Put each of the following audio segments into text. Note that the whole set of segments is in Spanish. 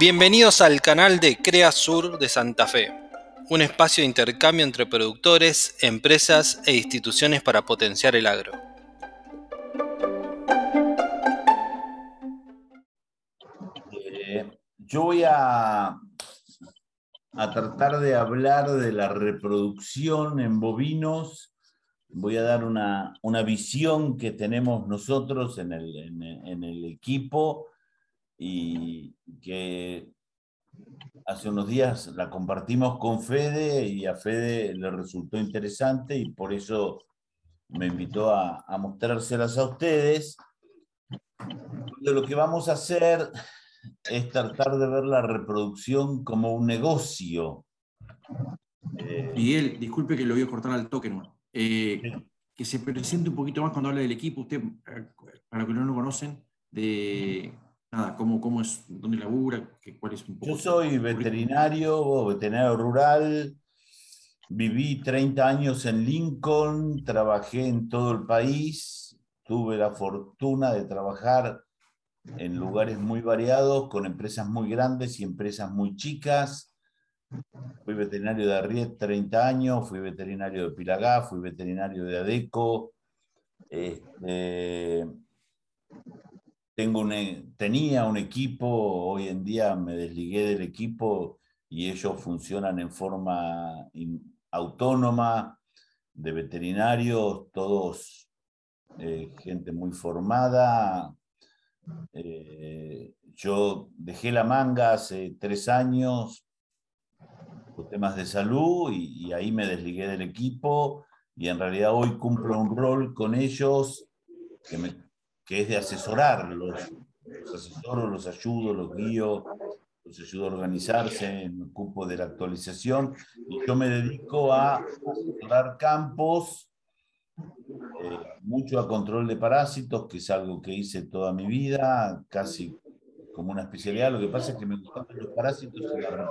Bienvenidos al canal de Crea Sur de Santa Fe, un espacio de intercambio entre productores, empresas e instituciones para potenciar el agro. Eh, yo voy a, a tratar de hablar de la reproducción en bovinos. Voy a dar una, una visión que tenemos nosotros en el, en, en el equipo y que hace unos días la compartimos con Fede y a Fede le resultó interesante y por eso me invitó a, a mostrárselas a ustedes. Lo que vamos a hacer es tratar de ver la reproducción como un negocio. Eh, Miguel, disculpe que lo voy a cortar al toque, eh, Que se presente un poquito más cuando habla del equipo, usted, eh, para los que no lo conocen, de nada, cómo, cómo es, dónde labura, cuál es un poco. Yo soy veterinario, veterinario rural, viví 30 años en Lincoln, trabajé en todo el país, tuve la fortuna de trabajar en lugares muy variados, con empresas muy grandes y empresas muy chicas. Fui veterinario de Arriet 30 años, fui veterinario de Pilagá, fui veterinario de Adeco. Este, tengo un, e, tenía un equipo, hoy en día me desligué del equipo y ellos funcionan en forma autónoma, de veterinarios, todos eh, gente muy formada. Eh, yo dejé la manga hace tres años por temas de salud y, y ahí me desligué del equipo y en realidad hoy cumplo un rol con ellos que me que es de asesorarlos. Los asesoro, los ayudo, los guío, los ayudo a organizarse, me ocupo de la actualización y yo me dedico a asesorar campos, eh, mucho a control de parásitos, que es algo que hice toda mi vida, casi como una especialidad. Lo que pasa es que me gustan los parásitos y la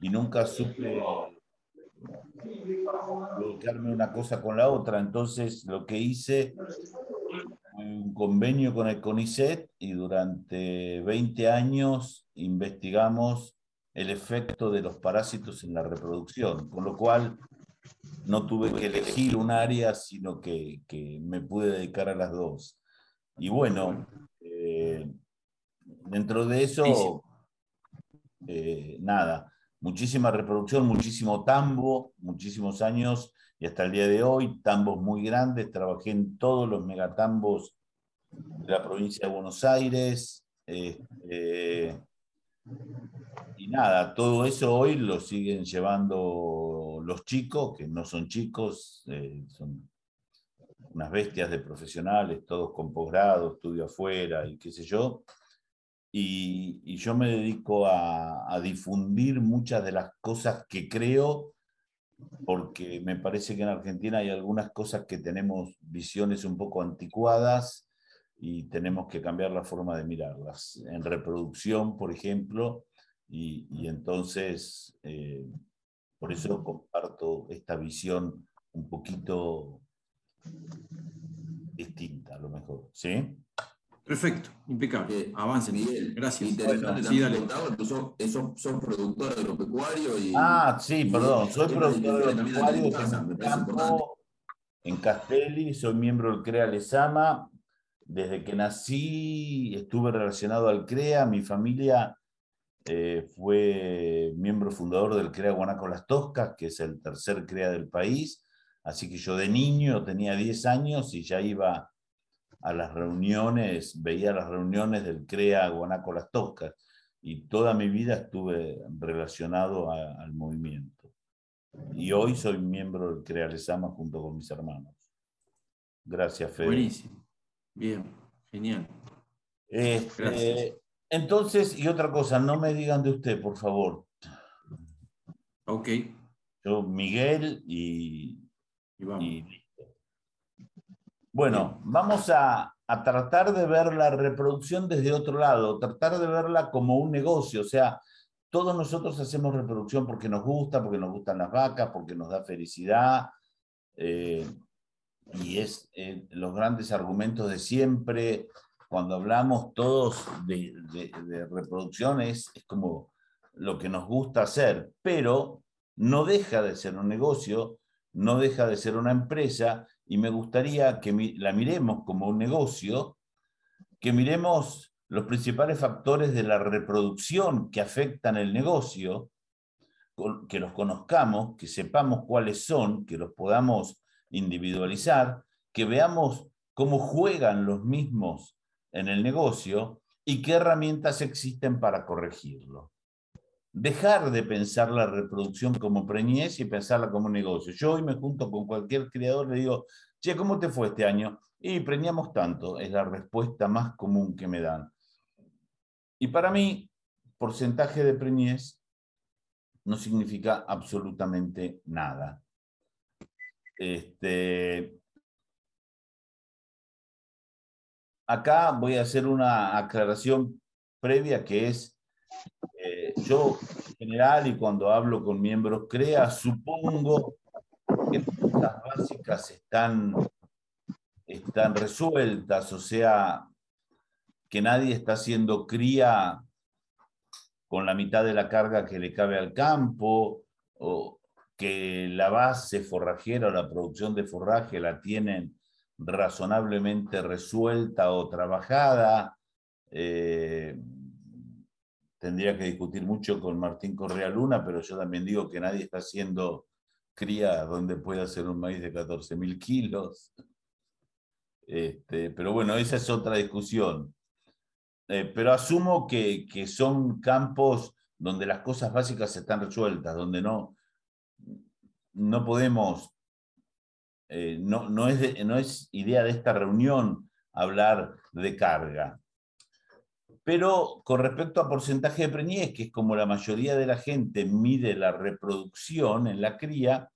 y nunca supe dedicarme una cosa con la otra. Entonces, lo que hice un convenio con el CONICET y durante 20 años investigamos el efecto de los parásitos en la reproducción, con lo cual no tuve que elegir un área, sino que, me pude dedicar a las dos. Y bueno, eh, dentro de eso, eh, nada, muchísima reproducción, muchísimo tambo, muchísimos años y hasta el día de hoy, tambos muy grandes, trabajé en todos los megatambos de la provincia de Buenos Aires. Este, y nada, todo eso hoy lo siguen llevando los chicos, que no son chicos, eh, son unas bestias de profesionales, todos con posgrado, estudio afuera y qué sé yo. Y, yo me dedico a, a, difundir muchas de las cosas que creo porque me parece que en Argentina hay algunas cosas que tenemos visiones un poco anticuadas y tenemos que cambiar la forma de mirarlas. En reproducción, por ejemplo, y, entonces eh, por eso comparto esta visión un poquito distinta, a lo mejor. ¿Sí? Perfecto, impecable. Eh, Avance, Miguel. Gracias. Interesante sí, dale. Son, son, son productor agropecuario y. Ah, sí, perdón. Soy productor agropecuario en campo, en Castelli, soy miembro del CREA Lesama. Desde que nací estuve relacionado al CREA. Mi familia eh, fue miembro fundador del CREA Guanaco Las Toscas, que es el tercer CREA del país. Así que yo de niño tenía 10 años y ya iba a las reuniones, veía las reuniones del CREA Guanaco Las Toscas y toda mi vida estuve relacionado al movimiento. Y hoy soy miembro del CREA Lesama junto con mis hermanos. Gracias, Fede. Buenísimo. Bien, genial. Este, entonces, y otra cosa, no me digan de usted, por favor. Ok. Yo, Miguel y, y bueno, vamos a, tratar de ver la reproducción desde otro lado, tratar de verla como un negocio, o sea, todos nosotros hacemos reproducción porque nos gusta, porque nos gustan las vacas, porque nos da felicidad, eh, y es eh, los grandes argumentos de siempre, cuando hablamos todos de, reproducción es, como lo que nos gusta hacer, pero no deja de ser un negocio, no deja de ser una empresa y me gustaría que la miremos como un negocio, que miremos los principales factores de la reproducción que afectan el negocio, que los conozcamos, que sepamos cuáles son, que los podamos individualizar, que veamos cómo juegan los mismos en el negocio y qué herramientas existen para corregirlo. Dejar de pensar la reproducción como preñez y pensarla como un negocio. Yo hoy me junto con cualquier creador y le digo, che, ¿cómo te fue este año? Y preñamos tanto, es la respuesta más común que me dan. Y para mí, porcentaje de preñez no significa absolutamente nada. Este, acá voy a hacer una aclaración previa que es, yo en general y cuando hablo con miembros CREA, supongo que las básicas están, están resueltas, o sea, que nadie está haciendo cría con la mitad de la carga que le cabe al campo, o que la base forrajera o la producción de forraje la tienen razonablemente resuelta o trabajada. Eh, tendría que discutir mucho con Martín Correa Luna, pero yo también digo que nadie está haciendo cría donde pueda hacer un maíz de 14 mil kilos. Este, pero bueno, esa es otra discusión. Eh, pero asumo que, que, son campos donde las cosas básicas están resueltas, donde no, no podemos eh, no, no, es no es idea de esta reunión hablar de carga. Pero con respecto a porcentaje de preñez, que es como la mayoría de la gente mide la reproducción en la cría,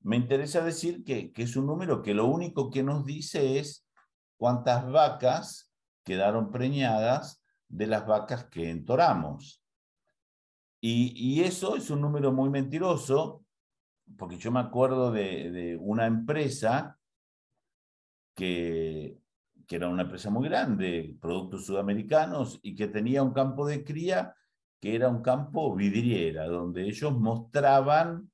me interesa decir que, es un número que lo único que nos dice es cuántas vacas quedaron preñadas de las vacas que entoramos. Y, y, eso es un número muy mentiroso porque yo me acuerdo de, una empresa que, que, era una empresa muy grande, productos sudamericanos, y que tenía un campo de cría que era un campo vidriera, donde ellos mostraban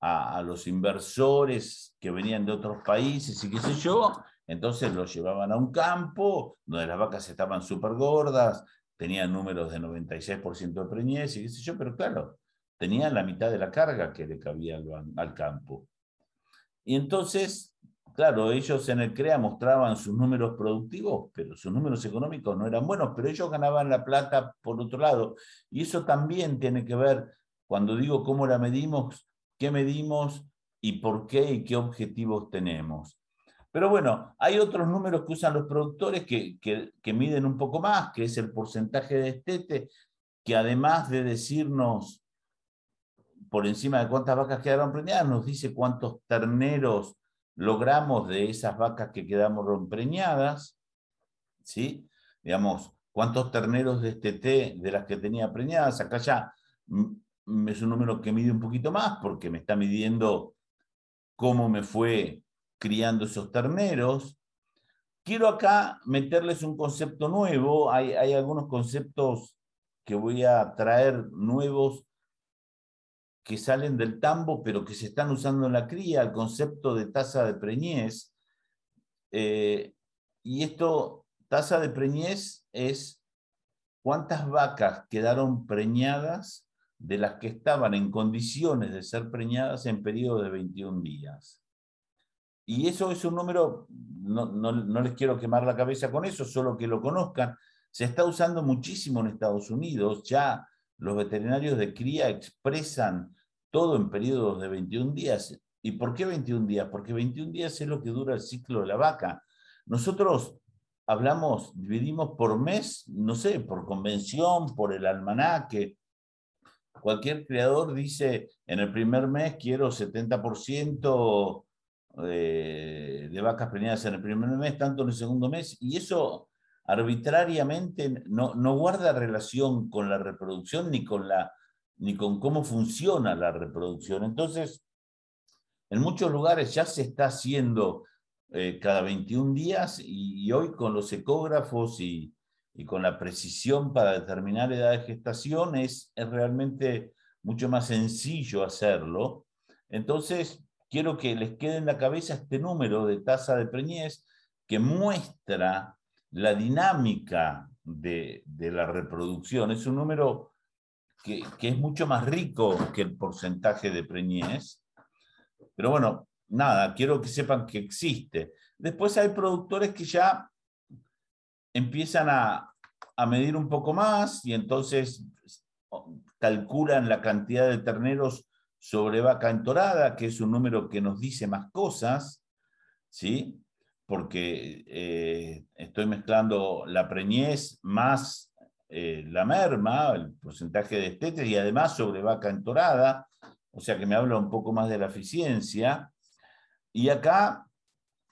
a, los inversores que venían de otros países y qué sé yo, entonces los llevaban a un campo donde las vacas estaban súper gordas, tenían números de 96% de preñez y qué sé yo, pero claro, tenían la mitad de la carga que le cabía al, campo. Y entonces, claro, ellos en el CREA mostraban sus números productivos, pero sus números económicos no eran buenos, pero ellos ganaban la plata por otro lado. Y eso también tiene que ver, cuando digo cómo la medimos, qué medimos y por qué y qué objetivos tenemos. Pero bueno, hay otros números que usan los productores que, que, miden un poco más, que es el porcentaje de estete, que además de decirnos por encima de cuántas vacas quedaron preñadas, nos dice cuántos terneros logramos de esas vacas que quedamos preñadas, ¿sí? Digamos, cuántos terneros de este té de las que tenía preñadas, acá ya es un número que mide un poquito más porque me está midiendo cómo me fue criando esos terneros. Quiero acá meterles un concepto nuevo, hay, hay algunos conceptos que voy a traer nuevos que salen del tambo, pero que se están usando en la cría, el concepto de tasa de preñez. Eh, y esto, tasa de preñez es cuántas vacas quedaron preñadas de las que estaban en condiciones de ser preñadas en periodo de 21 días. Y eso es un número, no, no, les quiero quemar la cabeza con eso, solo que lo conozcan. Se está usando muchísimo en Estados Unidos, ya los veterinarios de cría expresan todo en periodos de 21 días. ¿Y por qué 21 días? Porque 21 días es lo que dura el ciclo de la vaca. Nosotros hablamos, dividimos por mes, no sé, por convención, por el almanaque. Cualquier creador dice, en el primer mes quiero 70% de, de vacas preñadas en el primer mes, tanto en el segundo mes, y eso arbitrariamente no, no guarda relación con la reproducción ni con, la, ni con cómo funciona la reproducción. Entonces, en muchos lugares ya se está haciendo eh, cada 21 días y, hoy con los ecógrafos y, con la precisión para determinar edad de gestación es, es realmente mucho más sencillo hacerlo. Entonces, quiero que les quede en la cabeza este número de tasa de preñez que muestra la dinámica de, la reproducción. Es un número que, es mucho más rico que el porcentaje de preñez. Pero bueno, nada, quiero que sepan que existe. Después hay productores que ya empiezan a, a medir un poco más y entonces calculan la cantidad de terneros sobre vaca entorada, que es un número que nos dice más cosas, ¿sí? Porque eh, estoy mezclando la preñez más eh, la merma, el porcentaje de estetes, y además sobre vaca entorada, o sea que me habla un poco más de la eficiencia. Y acá,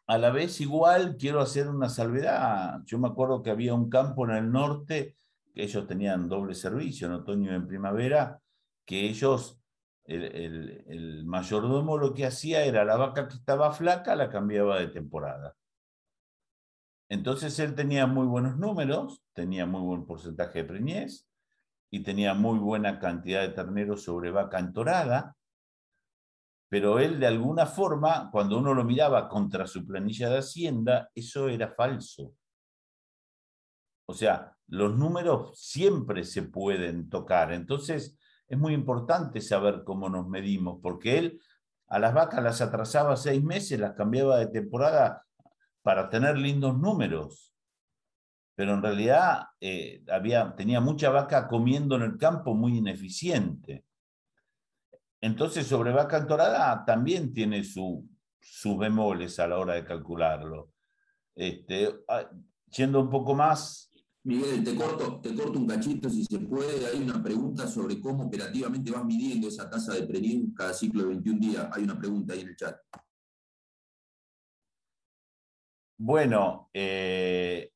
a la vez, igual quiero hacer una salvedad. Yo me acuerdo que había un campo en el norte, que ellos tenían doble servicio en otoño y en primavera, que ellos el, el, mayordomo lo que hacía era la vaca que estaba flaca la cambiaba de temporada. Entonces él tenía muy buenos números, tenía muy buen porcentaje de preñez y tenía muy buena cantidad de terneros sobre vaca entorada, pero él de alguna forma, cuando uno lo miraba contra su planilla de Hacienda, eso era falso. O sea, los números siempre se pueden tocar. Entonces, es muy importante saber cómo nos medimos, porque él a las vacas las atrasaba seis meses, las cambiaba de temporada para tener lindos números. Pero en realidad eh, había, tenía mucha vaca comiendo en el campo muy ineficiente. Entonces, sobre vaca entorada también tiene su, sus bemoles a la hora de calcularlo. Este, ah, yendo un poco más. Miguel, te corto, te corto un cachito si se puede. Hay una pregunta sobre cómo operativamente vas midiendo esa tasa de prenin cada ciclo de 21 días. Hay una pregunta ahí en el chat. Bueno, eh,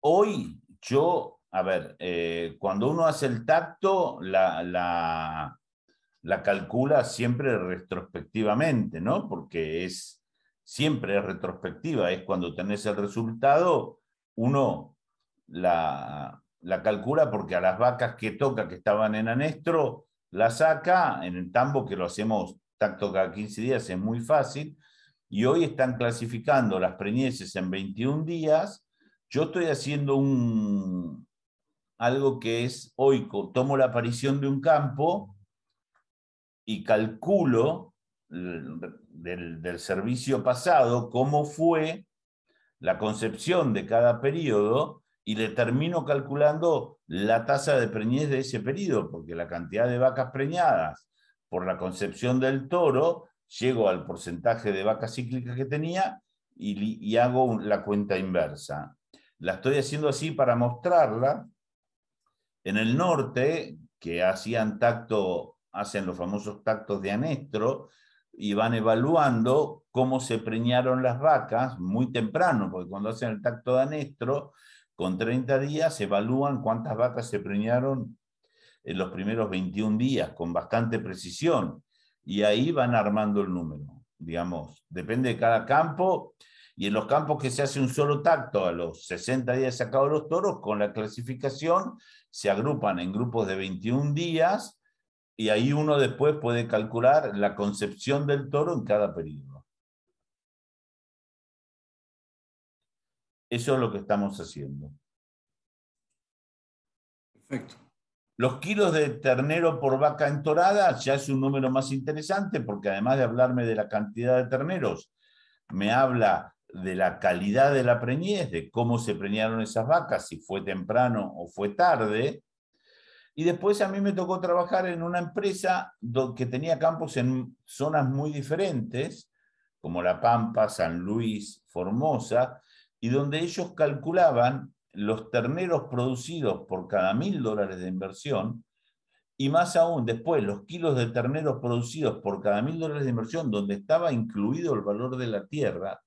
hoy yo, a ver, eh, cuando uno hace el tacto, la, la, calcula siempre retrospectivamente, ¿no? Porque es siempre es retrospectiva, es cuando tenés el resultado, uno la, la calcula porque a las vacas que toca que estaban en anestro, la saca en el tambo que lo hacemos tacto cada 15 días es muy fácil, y hoy están clasificando las preñeces en 21 días. Yo estoy haciendo un, algo que es, hoy tomo la aparición de un campo y calculo del, del servicio pasado cómo fue la concepción de cada periodo y le termino calculando la tasa de preñez de ese periodo, porque la cantidad de vacas preñadas por la concepción del toro, llego al porcentaje de vacas cíclicas que tenía y, hago la cuenta inversa. La estoy haciendo así para mostrarla. En el norte, que hacían tacto, hacen los famosos tactos de anestro, y van evaluando cómo se preñaron las vacas muy temprano, porque cuando hacen el tacto de anestro, con 30 días evalúan cuántas vacas se preñaron en los primeros 21 días con bastante precisión y ahí van armando el número, digamos, depende de cada campo y en los campos que se hace un solo tacto a los 60 días sacados los toros, con la clasificación se agrupan en grupos de 21 días y ahí uno después puede calcular la concepción del toro en cada periodo. Eso es lo que estamos haciendo. Perfecto. Los kilos de ternero por vaca entorada ya es un número más interesante porque además de hablarme de la cantidad de terneros, me habla de la calidad de la preñez, de cómo se preñaron esas vacas, si fue temprano o fue tarde. Y después a mí me tocó trabajar en una empresa que tenía campos en zonas muy diferentes, como La Pampa, San Luis, Formosa, y donde ellos calculaban los terneros producidos por cada mil dólares de inversión, y más aún después los kilos de terneros producidos por cada mil dólares de inversión, donde estaba incluido el valor de la tierra.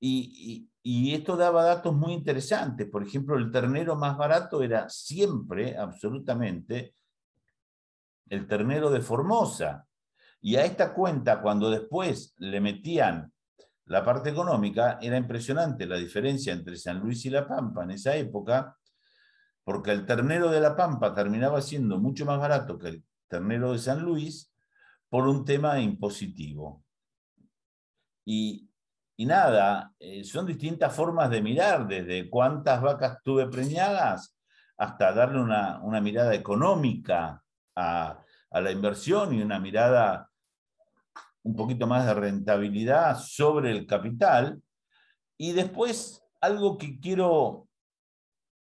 Y, esto daba datos muy interesantes. Por ejemplo, el ternero más barato era siempre, absolutamente, el ternero de Formosa. Y a esta cuenta, cuando después le metían la parte económica, era impresionante la diferencia entre San Luis y La Pampa en esa época, porque el ternero de La Pampa terminaba siendo mucho más barato que el ternero de San Luis por un tema impositivo. Y, nada, eh, son distintas formas de mirar, desde cuántas vacas tuve preñadas hasta darle una, mirada económica a, a la inversión y una mirada un poquito más de rentabilidad sobre el capital. Y después, algo que quiero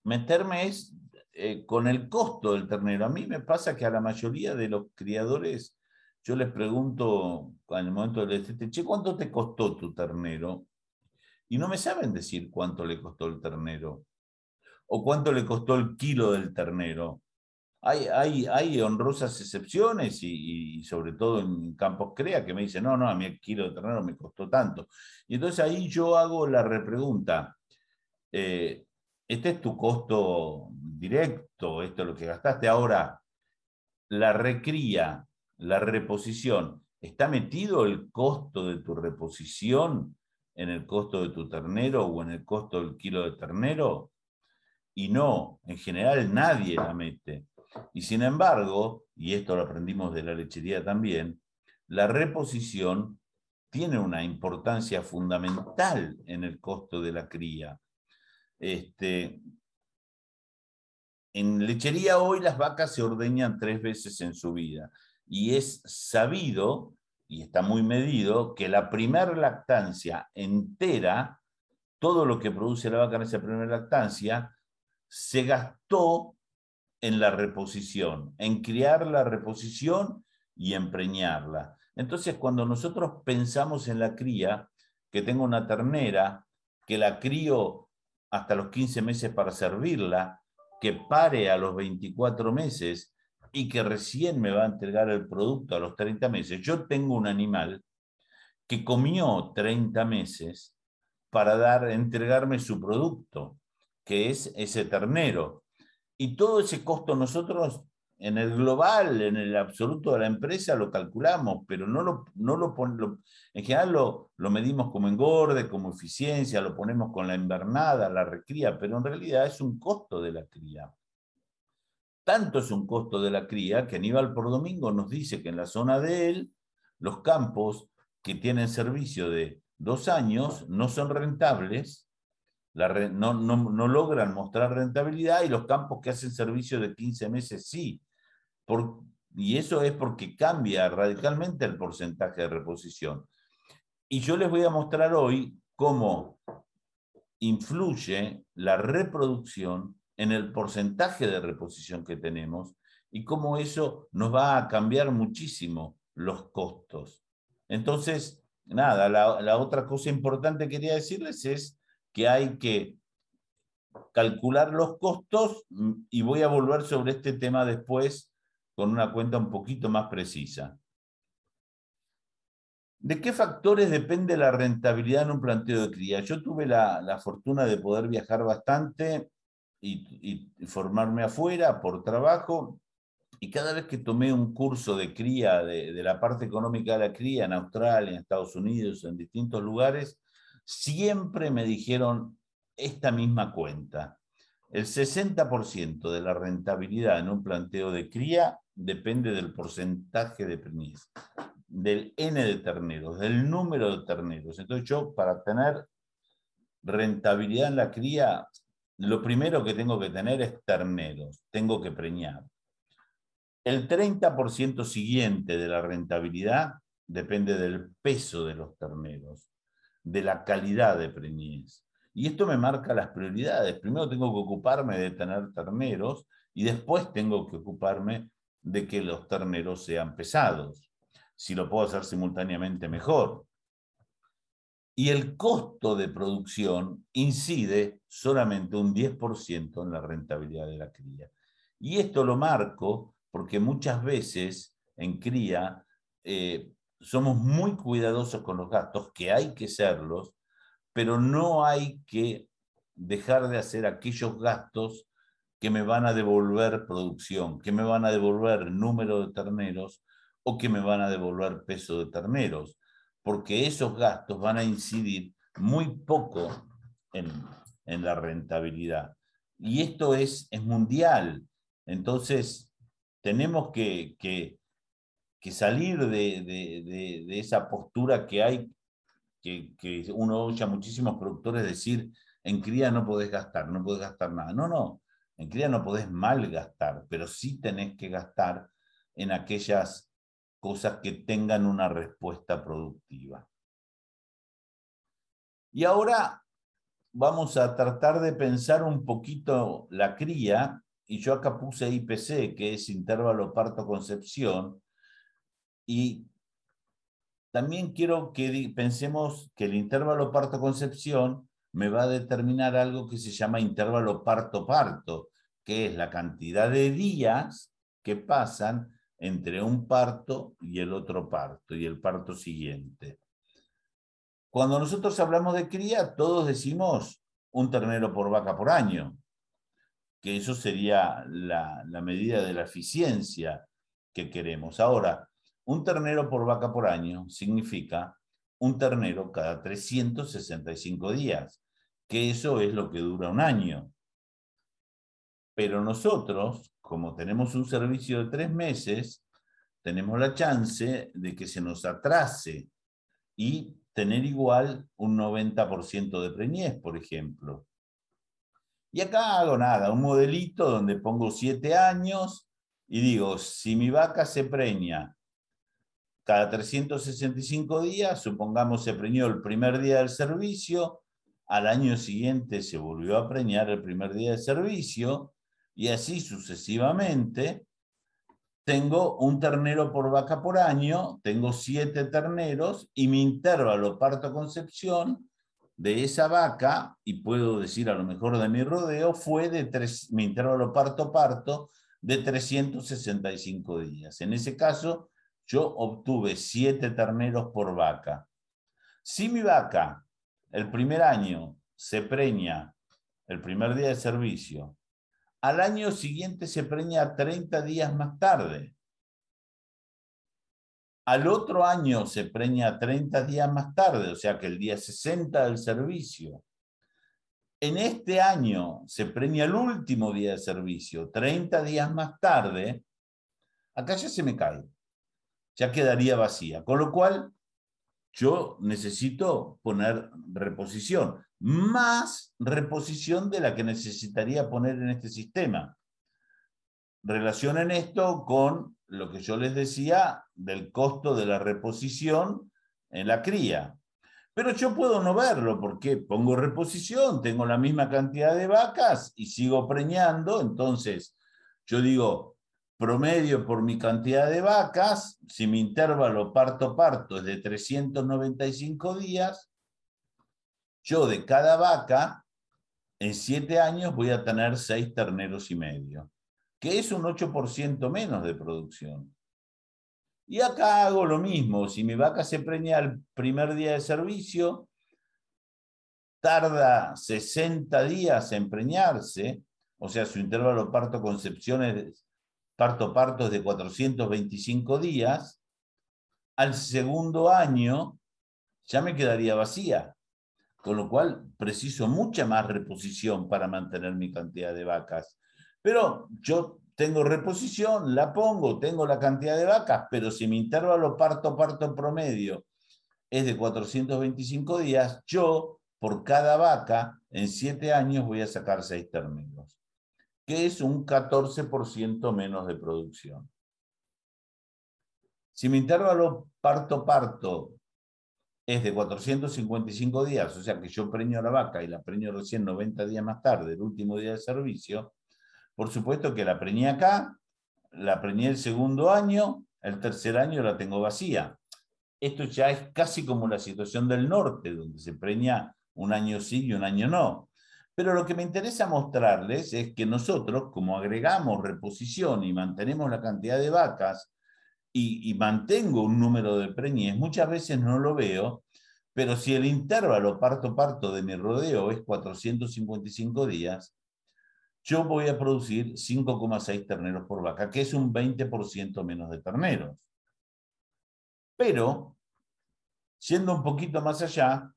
meterme es eh, con el costo del ternero. A mí me pasa que a la mayoría de los criadores, yo les pregunto en el momento del este, che, ¿cuánto te costó tu ternero? Y no me saben decir cuánto le costó el ternero o cuánto le costó el kilo del ternero. Hay, hay, honrosas excepciones y, sobre todo en campos crea que me dicen, no, no, a mí el kilo de ternero me costó tanto. Y entonces ahí yo hago la repregunta. Eh, este es tu costo directo, esto es lo que gastaste. Ahora, la recría, la reposición, ¿está metido el costo de tu reposición en el costo de tu ternero o en el costo del kilo de ternero? Y no, en general nadie la mete. Y sin embargo, y esto lo aprendimos de la lechería también, la reposición tiene una importancia fundamental en el costo de la cría. Este, en lechería hoy las vacas se ordeñan tres veces en su vida y es sabido, y está muy medido, que la primera lactancia entera, todo lo que produce la vaca en esa primera lactancia, se gastó en la reposición, en criar la reposición y en preñarla. Entonces, cuando nosotros pensamos en la cría, que tengo una ternera, que la crío hasta los 15 meses para servirla, que pare a los 24 meses y que recién me va a entregar el producto a los 30 meses. Yo tengo un animal que comió 30 meses para dar, entregarme su producto, que es ese ternero. Y todo ese costo nosotros en el global, en el absoluto de la empresa lo calculamos, pero no lo, no lo, en general lo, lo, medimos como engorde, como eficiencia, lo ponemos con la invernada, la recría, pero en realidad es un costo de la cría. Tanto es un costo de la cría que Aníbal por domingo nos dice que en la zona de él, los campos que tienen servicio de dos años no son rentables no, logran mostrar rentabilidad y los campos que hacen servicio de 15 meses sí. y eso es porque cambia radicalmente el porcentaje de reposición. Y yo les voy a mostrar hoy cómo influye la reproducción en el porcentaje de reposición que tenemos y cómo eso nos va a cambiar muchísimo los costos. Entonces, nada, la, la otra cosa importante que quería decirles es que hay que calcular los costos mm, y voy a volver sobre este tema después con una cuenta un poquito más precisa. ¿De qué factores depende la rentabilidad en un planteo de cría? Yo tuve la, fortuna de poder viajar bastante y, formarme afuera por trabajo y cada vez que tomé un curso de cría, de la parte económica de la cría en Australia, en Estados Unidos, en distintos lugares, siempre me dijeron esta misma cuenta. El 60% de la rentabilidad en un planteo de cría depende del porcentaje de preñez, del N de terneros, del número de terneros. Entonces yo para tener rentabilidad en la cría, lo primero que tengo que tener es terneros, tengo que preñar. El 30% siguiente de la rentabilidad depende del peso de los terneros de la calidad de preñez. Y esto me marca las prioridades. Primero tengo que ocuparme de tener terneros y después tengo que ocuparme de que los terneros sean pesados. Si lo puedo hacer simultáneamente, mejor. Y el costo de producción incide solamente un 10% en la rentabilidad de la cría. Y esto lo marco porque muchas veces en cría eh, somos muy cuidadosos con los gastos, que hay que serlos, pero no hay que dejar de hacer aquellos gastos que me van a devolver producción, que me van a devolver número de terneros o que me van a devolver peso de terneros, porque esos gastos van a incidir muy poco en, la rentabilidad. Y esto es, es mundial. Entonces, tenemos que, que, salir de, esa postura que hay, que, que uno oye a muchísimos productores decir, en cría no podés gastar, no podés gastar nada. No, no, en cría no podés mal gastar, pero sí tenés que gastar en aquellas cosas que tengan una respuesta productiva. Y ahora vamos a tratar de pensar un poquito la cría, y yo acá puse IPC, que es intervalo parto-concepción, y también quiero que pensemos que el intervalo parto-concepción me va a determinar algo que se llama intervalo parto-parto, que es la cantidad de días que pasan entre un parto y el otro parto y el parto siguiente. Cuando nosotros hablamos de cría, todos decimos un ternero por vaca por año, que eso sería la, medida de la eficiencia que queremos. Ahora, un ternero por vaca por año significa un ternero cada 365 días, que eso es lo que dura un año. Pero nosotros, como tenemos un servicio de tres meses, tenemos la chance de que se nos atrase y tener igual un 90% de preñez, por ejemplo. Y acá hago nada, un modelito donde pongo siete años y digo, si mi vaca se preña cada 365 días, supongamos se preñó el primer día del servicio, al año siguiente se volvió a preñar el primer día de servicio, y así sucesivamente, tengo un ternero por vaca por año, tengo siete terneros y mi intervalo parto-concepción de esa vaca, y puedo decir a lo mejor de mi rodeo, fue de tres, mi intervalo parto-parto de 365 días. En ese caso, yo obtuve siete terneros por vaca. Si mi vaca el primer año se preña el primer día de servicio, al año siguiente se preña 30 días más tarde. Al otro año se preña 30 días más tarde, o sea que el día 60 del servicio. En este año se preña el último día de servicio, 30 días más tarde. Acá ya se me cae, ya quedaría vacía. Con lo cual, yo necesito poner reposición más reposición de la que necesitaría poner en este sistema. Relacionen esto con lo que yo les decía del costo de la reposición en la cría. Pero yo puedo no verlo porque pongo reposición, tengo la misma cantidad de vacas y sigo preñando, entonces yo digo, promedio por mi cantidad de vacas, si mi intervalo parto-parto es de 395 días, yo de cada vaca, en siete años voy a tener seis terneros y medio, que es un 8% menos de producción. Y acá hago lo mismo, si mi vaca se preña el primer día de servicio, tarda 60 días en preñarse, o sea, su intervalo parto-concepción es parto-parto es de 425 días, al segundo año ya me quedaría vacía con lo cual preciso mucha más reposición para mantener mi cantidad de vacas. Pero yo tengo reposición, la pongo, tengo la cantidad de vacas, pero si mi intervalo parto-parto promedio es de 425 días, yo por cada vaca en 7 años voy a sacar 6 terneros, que es un 14% menos de producción. Si mi intervalo parto-parto es de 455 días, o sea que yo preño la vaca y la preño recién 90 días más tarde, el último día de servicio, por supuesto que la preñé acá, la preñé el segundo año, el tercer año la tengo vacía. Esto ya es casi como la situación del norte, donde se preña un año sí y un año no. Pero lo que me interesa mostrarles es que nosotros, como agregamos reposición y mantenemos la cantidad de vacas, y, mantengo un número de preñez, muchas veces no lo veo, pero si el intervalo parto-parto de mi rodeo es 455 días, yo voy a producir 5,6 terneros por vaca, que es un 20% menos de terneros. Pero, siendo un poquito más allá,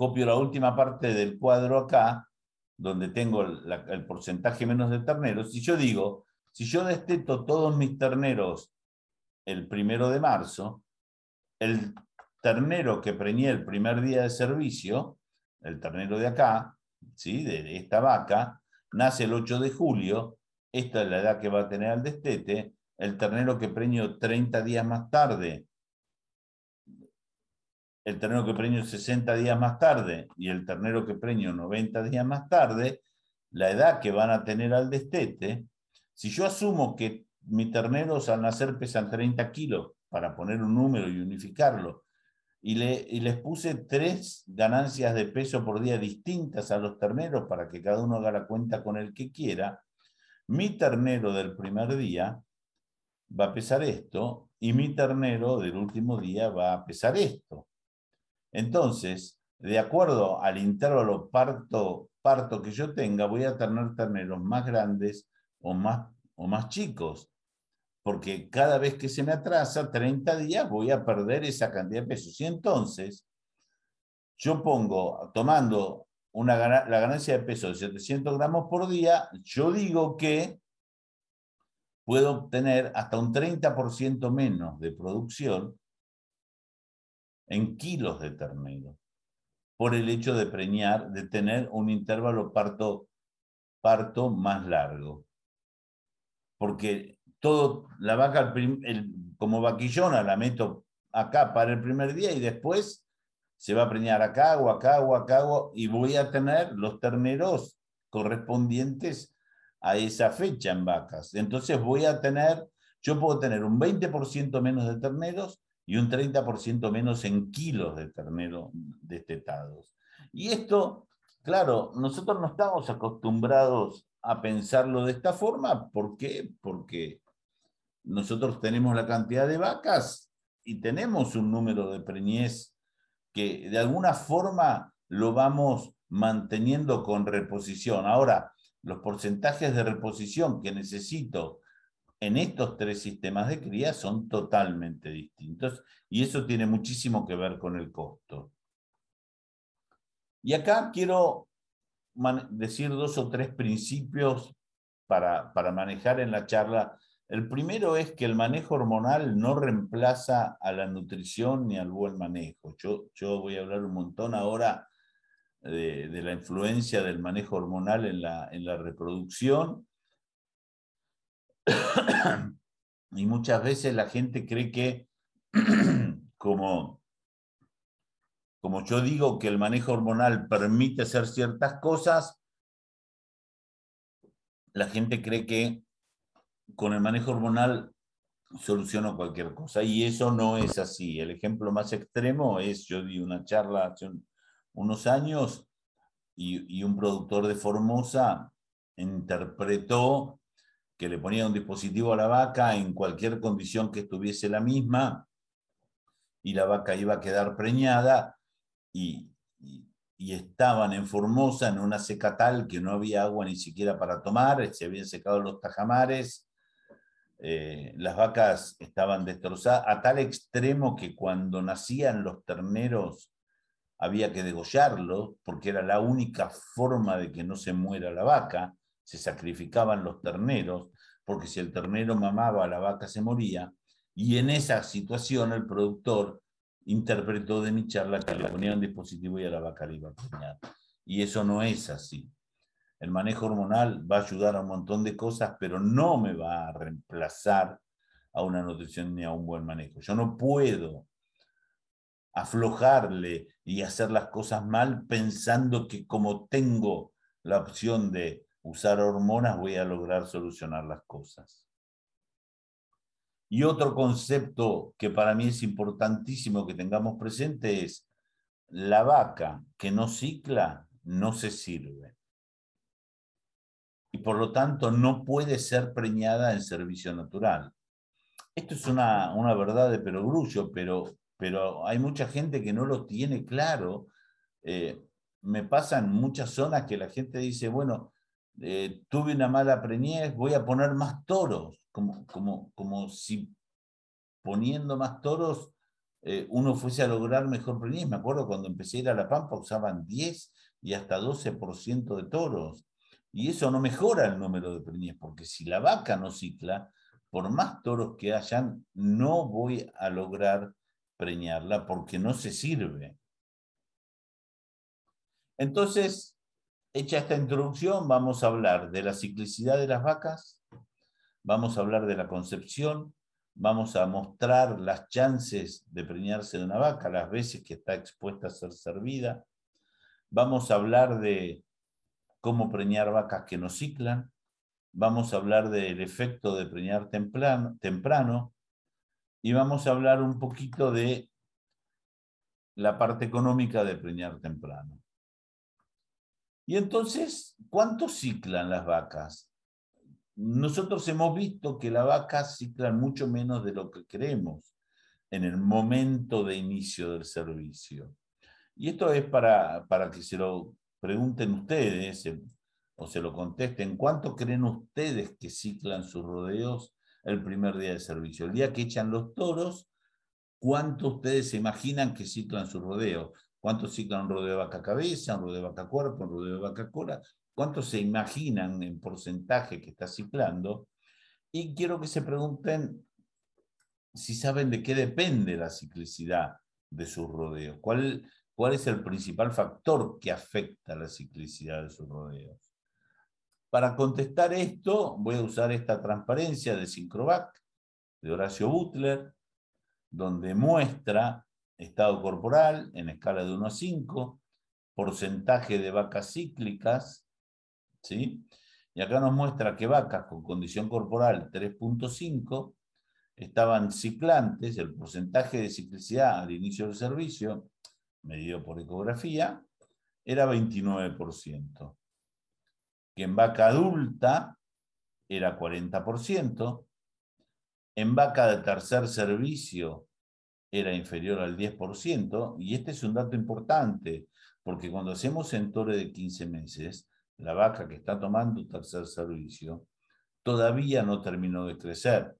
copio la última parte del cuadro acá, donde tengo el porcentaje menos de terneros, y yo digo, si yo desteto todos mis terneros el primero de marzo, el ternero que preñé el primer día de servicio, el ternero de acá, ¿sí? de esta vaca, nace el 8 de julio, esta es la edad que va a tener al destete, el ternero que preñó 30 días más tarde, el ternero que preñó 60 días más tarde y el ternero que preñó 90 días más tarde, la edad que van a tener al destete, si yo asumo que mis terneros al nacer pesan 30 kilos, para poner un número y unificarlo, y, le, y les puse tres ganancias de peso por día distintas a los terneros para que cada uno haga la cuenta con el que quiera, mi ternero del primer día va a pesar esto y mi ternero del último día va a pesar esto. Entonces, de acuerdo al intervalo parto, parto que yo tenga, voy a tener terneros más grandes o más, o más chicos porque cada vez que se me atrasa 30 días voy a perder esa cantidad de pesos. Y entonces yo pongo, tomando una, la ganancia de peso de 700 gramos por día, yo digo que puedo obtener hasta un 30% menos de producción en kilos de ternero por el hecho de preñar, de tener un intervalo parto, parto más largo. Porque todo, la vaca como vaquillona la meto acá para el primer día y después se va a preñar acá o acá o acá y voy a tener los terneros correspondientes a esa fecha en vacas. Entonces voy a tener, yo puedo tener un 20% menos de terneros y un 30% menos en kilos de ternero destetados. Y esto, claro, nosotros no estamos acostumbrados a pensarlo de esta forma. ¿Por qué? Porque nosotros tenemos la cantidad de vacas y tenemos un número de preñez que de alguna forma lo vamos manteniendo con reposición. Ahora, los porcentajes de reposición que necesito en estos tres sistemas de cría son totalmente distintos y eso tiene muchísimo que ver con el costo. Y acá quiero decir dos o tres principios para, para manejar en la charla el primero es que el manejo hormonal no reemplaza a la nutrición ni al buen manejo. Yo, yo voy a hablar un montón ahora de, la influencia del manejo hormonal en la, en la reproducción. y muchas veces la gente cree que, como, como yo digo, que el manejo hormonal permite hacer ciertas cosas, la gente cree que con el manejo hormonal soluciono cualquier cosa y eso no es así. El ejemplo más extremo es, yo di una charla hace unos años y, un productor de Formosa interpretó que le ponía un dispositivo a la vaca en cualquier condición que estuviese la misma y la vaca iba a quedar preñada y, estaban en Formosa en una seca tal que no había agua ni siquiera para tomar, se habían secado los tajamares eh, las vacas estaban destrozadas a tal extremo que cuando nacían los terneros había que degollarlos porque era la única forma de que no se muera la vaca, se sacrificaban los terneros, porque si el ternero mamaba, la vaca se moría, y en esa situación el productor interpretó de mi charla que le ponía un dispositivo y a la vaca le iba a preñar. Y eso no es así. El manejo hormonal va a ayudar a un montón de cosas, pero no me va a reemplazar a una nutrición ni a un buen manejo. Yo no puedo aflojarle y hacer las cosas mal pensando que como tengo la opción de usar hormonas voy a lograr solucionar las cosas. Y otro concepto que para mí es importantísimo que tengamos presente es la vaca que no cicla no se sirve y por lo tanto no puede ser preñada en servicio natural. Esto es una, una verdad de perogrullo, pero, pero hay mucha gente que no lo tiene claro. Eh, me pasa en muchas zonas que la gente dice, bueno, eh, tuve una mala preñez, voy a poner más toros, como, como, como si poniendo más toros eh, uno fuese a lograr mejor preñez. Me acuerdo cuando empecé a ir a La Pampa usaban 10 y hasta 12% de toros. Y eso no mejora el número de preñez, porque si la vaca no cicla, por más toros que hayan, no voy a lograr preñarla porque no se sirve. Entonces, hecha esta introducción, vamos a hablar de la ciclicidad de las vacas, vamos a hablar de la concepción, vamos a mostrar las chances de preñarse de una vaca, las veces que está expuesta a ser servida, vamos a hablar de cómo preñar vacas que no ciclan, vamos a hablar del efecto de preñar temprano, temprano y vamos a hablar un poquito de la parte económica de preñar temprano. Y entonces, ¿cuánto ciclan las vacas? Nosotros hemos visto que las vacas ciclan mucho menos de lo que creemos en el momento de inicio del servicio. Y esto es para, para que se lo pregunten ustedes o se lo contesten. ¿Cuánto creen ustedes que ciclan sus rodeos el primer día de servicio? El día que echan los toros, ¿cuánto ustedes se imaginan que ciclan su rodeo? ¿Cuánto ciclan rodeo de vaca cabeza, un rodeo de vaca cuerpo, un rodeo de vaca cola? ¿Cuánto se imaginan en porcentaje que está ciclando? Y quiero que se pregunten si saben de qué depende la ciclicidad de sus rodeos. ¿Cuál, ¿Cuál es el principal factor que afecta la ciclicidad de sus rodeos? Para contestar esto, voy a usar esta transparencia de Syncrovac de Horacio Butler, donde muestra estado corporal en escala de 1 a 5, porcentaje de vacas cíclicas, ¿sí? Y acá nos muestra que vacas con condición corporal 3.5 estaban ciclantes, el porcentaje de ciclicidad al inicio del servicio, medido por ecografía, era 29%. Que en vaca adulta era 40%, en vaca de tercer servicio era inferior al 10%, y este es un dato importante, porque cuando hacemos entore de 15 meses, la vaca que está tomando tercer servicio todavía no terminó de crecer.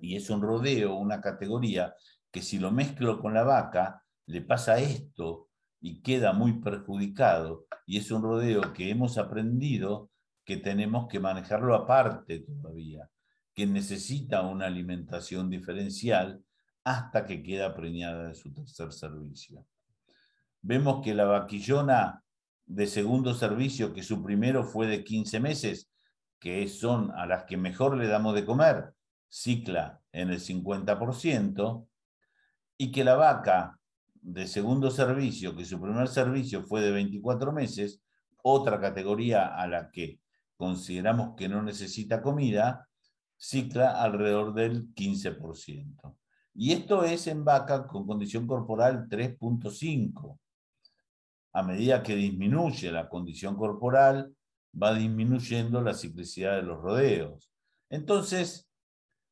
Y es un rodeo, una categoría, que si lo mezclo con la vaca, le pasa esto y queda muy perjudicado. Y es un rodeo que hemos aprendido que tenemos que manejarlo aparte todavía, que necesita una alimentación diferencial hasta que queda preñada de su tercer servicio. Vemos que la vaquillona de segundo servicio, que su primero fue de 15 meses, que son a las que mejor le damos de comer, cicla en el 50%, y que la vaca de segundo servicio, que su primer servicio fue de 24 meses, otra categoría a la que consideramos que no necesita comida, cicla alrededor del 15%. Y esto es en vaca con condición corporal 3.5. A medida que disminuye la condición corporal, va disminuyendo la ciclicidad de los rodeos. Entonces,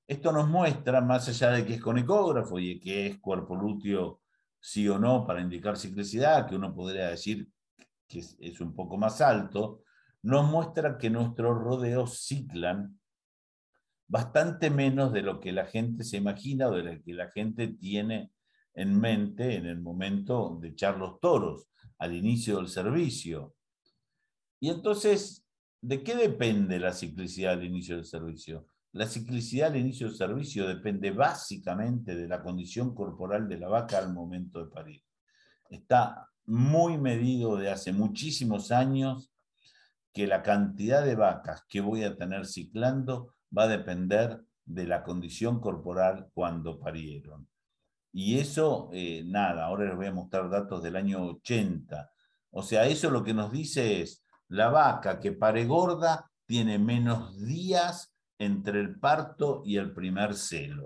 esto nos muestra, más allá de que es con ecógrafo y que es cuerpo lúteo sí o no para indicar ciclicidad, que uno podría decir que es un poco más alto, nos muestra que nuestros rodeos ciclan bastante menos de lo que la gente se imagina o de lo que la gente tiene en mente en el momento de echar los toros, al inicio del servicio. Y entonces, ¿de qué depende la ciclicidad al inicio del servicio? La ciclicidad al inicio del servicio depende básicamente de la condición corporal de la vaca al momento de parir. Está muy medido de hace muchísimos años que la cantidad de vacas que voy a tener ciclando va a depender de la condición corporal cuando parieron. Y eso, eh, nada, ahora les voy a mostrar datos del año 80. O sea, eso lo que nos dice es, la vaca que pare gorda tiene menos días entre el parto y el primer celo.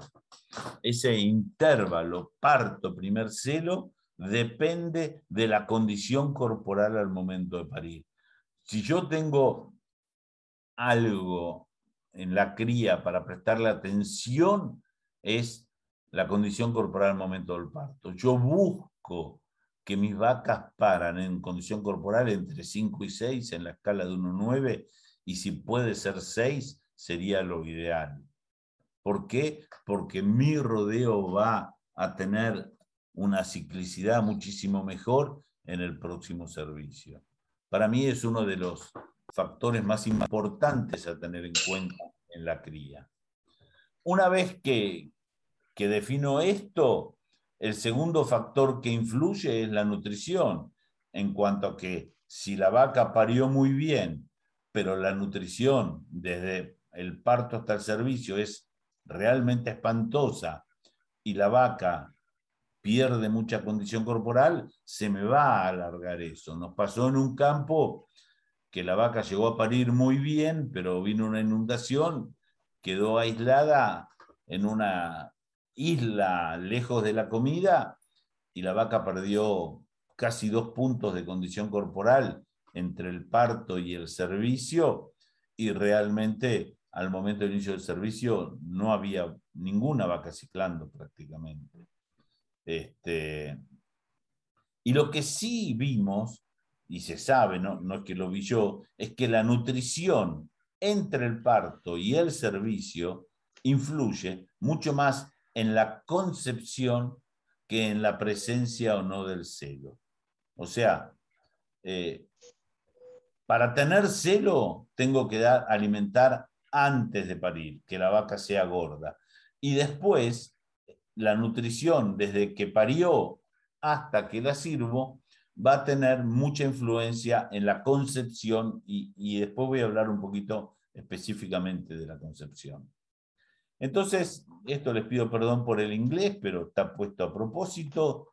Ese intervalo parto-primer celo depende de la condición corporal al momento de parir. Si yo tengo algo en la cría para prestarle atención es la condición corporal al momento del parto. Yo busco que mis vacas paran en condición corporal entre 5 y 6 en la escala de 1 a 9 y si puede ser 6 sería lo ideal. ¿Por qué? Porque mi rodeo va a tener una ciclicidad muchísimo mejor en el próximo servicio. Para mí es uno de los factores más importantes a tener en cuenta en la cría. Una vez que, que defino esto, el segundo factor que influye es la nutrición, en cuanto a que si la vaca parió muy bien, pero la nutrición desde el parto hasta el servicio es realmente espantosa y la vaca pierde mucha condición corporal, se me va a alargar eso. Nos pasó en un campo que la vaca llegó a parir muy bien, pero vino una inundación, quedó aislada en una isla lejos de la comida y la vaca perdió casi dos puntos de condición corporal entre el parto y el servicio y realmente al momento del inicio del servicio no había ninguna vaca ciclando prácticamente. Este, y lo que sí vimos, y se sabe, no, no es que lo vi yo, es que la nutrición entre el parto y el servicio influye mucho más en la concepción que en la presencia o no del celo. O sea, eh, para tener celo tengo que dar, alimentar antes de parir, que la vaca sea gorda. Y después, la nutrición desde que parió hasta que la sirvo va a tener mucha influencia en la concepción y, después voy a hablar un poquito específicamente de la concepción. Entonces, esto les pido perdón por el inglés, pero está puesto a propósito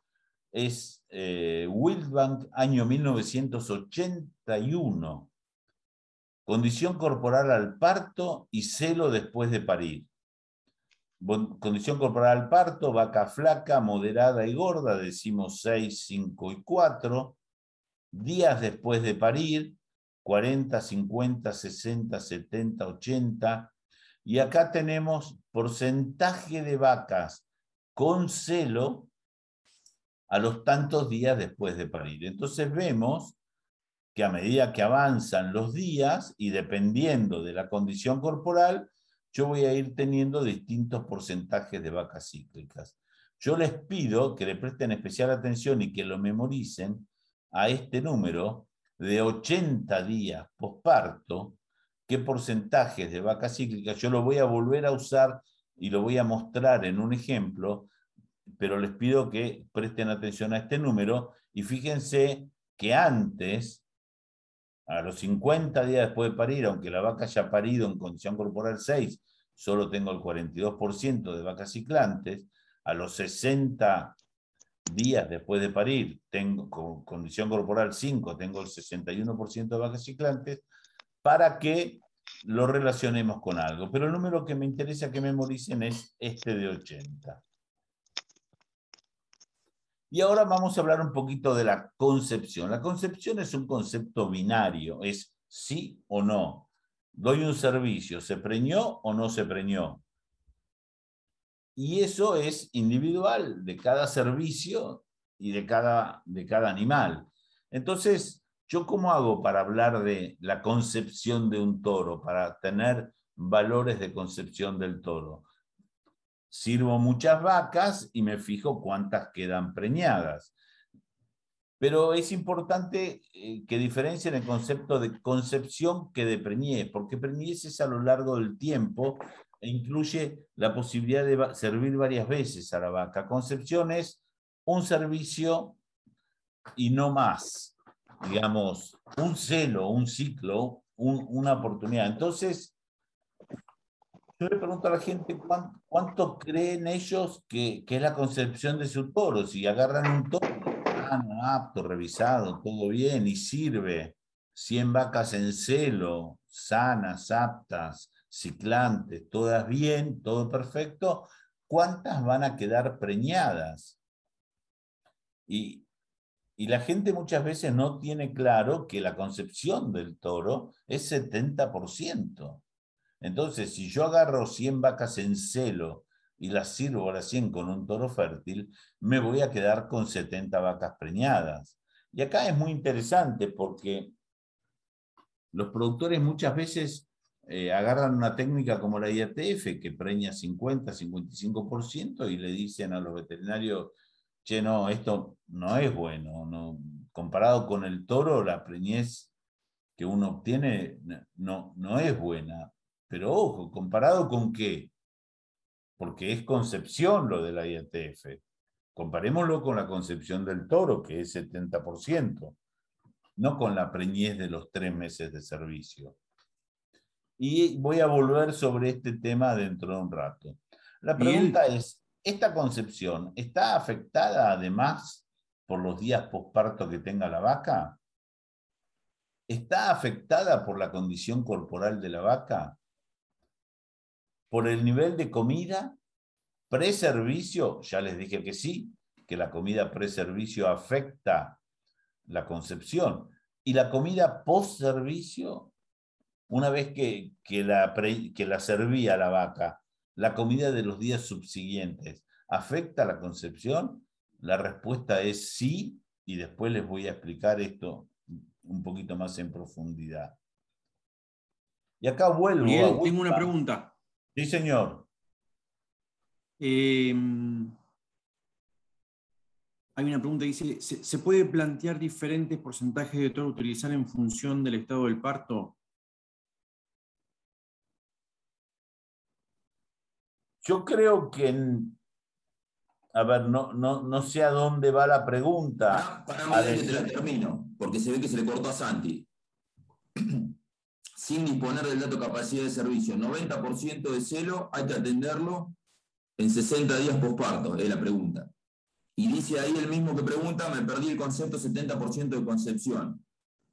es eh, Wildbank, año 1981. Condición corporal al parto y celo después de parir. Condición corporal al parto, vaca flaca, moderada y gorda, decimos 6, 5 y 4. Días después de parir, 40, 50, 60, 70, 80. Y acá tenemos porcentaje de vacas con celo a los tantos días después de parir. Entonces vemos que a medida que avanzan los días y dependiendo de la condición corporal, yo voy a ir teniendo distintos porcentajes de vacas cíclicas. Yo les pido que le presten especial atención y que lo memoricen a este número de 80 días posparto, qué porcentajes de vacas cíclicas. Yo lo voy a volver a usar y lo voy a mostrar en un ejemplo pero les pido que presten atención a este número y fíjense que antes, a los 50 días después de parir, aunque la vaca haya parido en condición corporal 6, solo tengo el 42% de vacas ciclantes, a los 60 días después de parir, tengo con condición corporal 5, tengo el 61% de vacas ciclantes, para que lo relacionemos con algo. Pero el número que me interesa que memoricen es este de 80. Y ahora vamos a hablar un poquito de la concepción. La concepción es un concepto binario, es sí o no. Doy un servicio, ¿se preñó o no se preñó? Y eso es individual de cada servicio y de cada, de cada animal. Entonces, ¿yo cómo hago para hablar de la concepción de un toro, para tener valores de concepción del toro? Sirvo muchas vacas y me fijo cuántas quedan preñadas. Pero es importante eh, que diferencien el concepto de concepción que de preñez, porque preñez es a lo largo del tiempo e incluye la posibilidad de servir varias veces a la vaca. Concepción es un servicio y no más, digamos, un celo, un ciclo, una oportunidad. Entonces, yo le pregunto a la gente cuánto, creen ellos que, es la concepción de su toro. Si agarran un toro apto, revisado, todo bien y sirve, 100 vacas en celo, sanas, aptas, ciclantes, todas bien, todo perfecto, ¿cuántas van a quedar preñadas? Y, y la gente muchas veces no tiene claro que la concepción del toro es 70%. Entonces, si yo agarro 100 vacas en celo y las sirvo a las 100 con un toro fértil, me voy a quedar con 70 vacas preñadas. Y acá es muy interesante porque los productores muchas veces eh, agarran una técnica como la IATF que preña 50, 55% y le dicen a los veterinarios, che, no, esto no es bueno. No. Comparado con el toro, la preñez que uno obtiene no, no es buena. Pero ojo, ¿comparado con qué? Porque es concepción lo de la IATF. Comparémoslo con la concepción del toro, que es 70%, no con la preñez de los tres meses de servicio. Y voy a volver sobre este tema dentro de un rato. La pregunta es, ¿esta concepción está afectada además por los días posparto que tenga la vaca? ¿Está afectada por la condición corporal de la vaca? ¿Por el nivel de comida? ¿Preservicio? Ya les dije que sí, que la comida preservicio afecta la concepción. ¿Y la comida post-servicio? Una vez que, que, la que la servía la vaca, la comida de los días subsiguientes, ¿afecta la concepción? La respuesta es sí, y después les voy a explicar esto un poquito más en profundidad. Y acá vuelvo. Miguel, tengo una pregunta. Sí, señor. Em, hay una pregunta que dice, ¿se, puede plantear diferentes porcentajes de toro utilizar en función del estado del parto? Yo creo que, a ver, no, no, no sé a dónde va la pregunta. Para, para que te la termino, porque se ve que se le cortó a Santi. Sin disponer del dato capacidad de servicio, 90% de celo hay que atenderlo en 60 días posparto, es la pregunta. Y dice ahí el mismo que pregunta, me perdí el concepto 70% de concepción.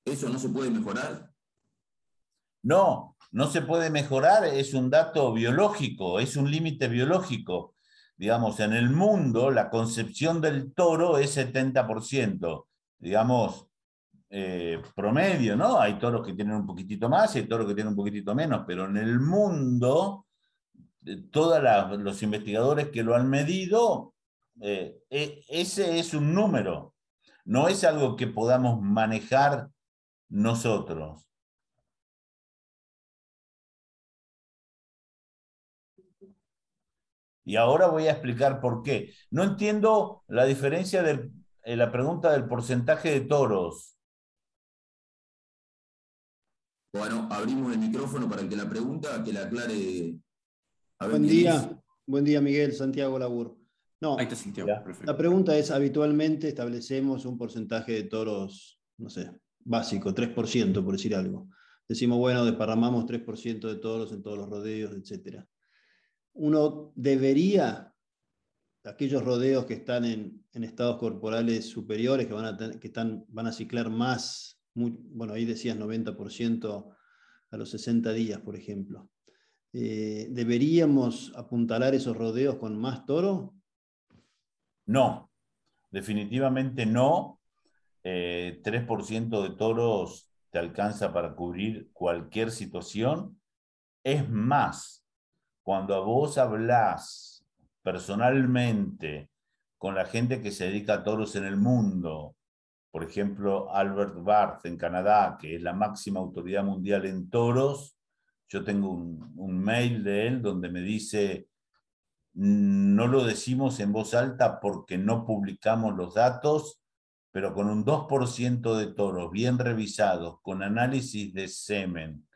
¿Eso no se puede mejorar? No, no se puede mejorar, es un dato biológico, es un límite biológico. Digamos, en el mundo la concepción del toro es 70%, digamos, eh, promedio, ¿no? Hay toros que tienen un poquitito más y hay toros que tienen un poquitito menos, pero en el mundo, eh, todos los investigadores que lo han medido eh, e, ese es un número, no es algo que podamos manejar nosotros. Y ahora voy a explicar por qué. No entiendo la diferencia de la pregunta del porcentaje de toros. Bueno, abrimos el micrófono para que la pregunta, que la aclare. Buen día, buen día Miguel, Santiago Labur. No, la pregunta es, habitualmente establecemos un porcentaje de toros, no sé, básico, 3%, por decir algo. Decimos, bueno, desparramamos 3% de toros en todos los rodeos, etc. Uno debería, aquellos rodeos que están en, estados corporales superiores, que, van a, que están, van a ciclar más, bueno, ahí decías 90% a los 60 días, por ejemplo. Eh, ¿Deberíamos apuntalar esos rodeos con más toro no, definitivamente no. 3% eh, de toros te alcanza para cubrir cualquier situación. Es más, cuando a vos hablas personalmente con la gente que se dedica a toros en el mundo, por ejemplo, Albert Barth en Canadá, que es la máxima autoridad mundial en toros, yo tengo un mail de él donde me dice, no lo decimos en voz alta porque no publicamos los datos, pero con un 2% de toros bien revisados, con análisis de semen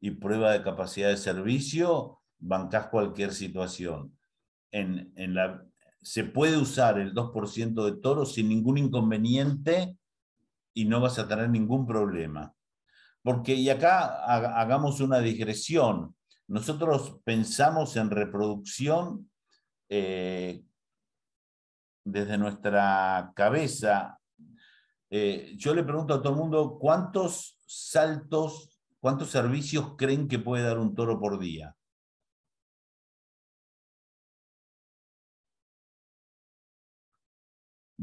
y prueba de capacidad de servicio, bancás cualquier situación. En, la, se puede usar el 2% de toros sin ningún inconveniente y no vas a tener ningún problema. Porque, y acá hagamos una digresión, nosotros pensamos en reproducción eh, desde nuestra cabeza, eh, yo le pregunto a todo el mundo, ¿cuántos saltos, cuántos servicios creen que puede dar un toro por día?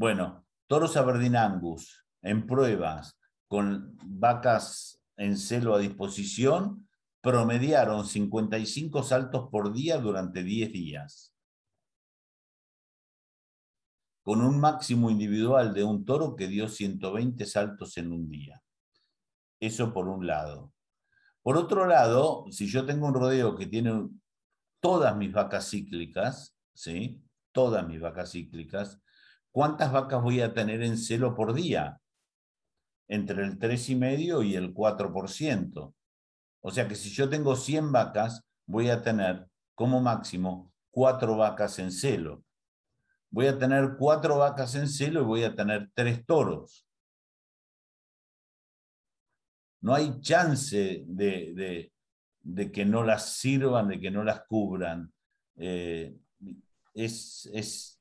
Bueno, toros Aberdeen Angus en pruebas con vacas en celo a disposición promediaron 55 saltos por día durante 10 días con un máximo individual de un toro que dio 120 saltos en un día. Eso por un lado. Por otro lado, si yo tengo un rodeo que tiene todas mis vacas cíclicas, ¿sí? Todas mis vacas cíclicas, ¿cuántas vacas voy a tener en celo por día? Entre el 3,5 y el 4%. O sea que si yo tengo 100 vacas, voy a tener como máximo 4 vacas en celo. Voy a tener 4 vacas en celo y voy a tener 3 toros. No hay chance de, que no las sirvan, de que no las cubran. Eh, es,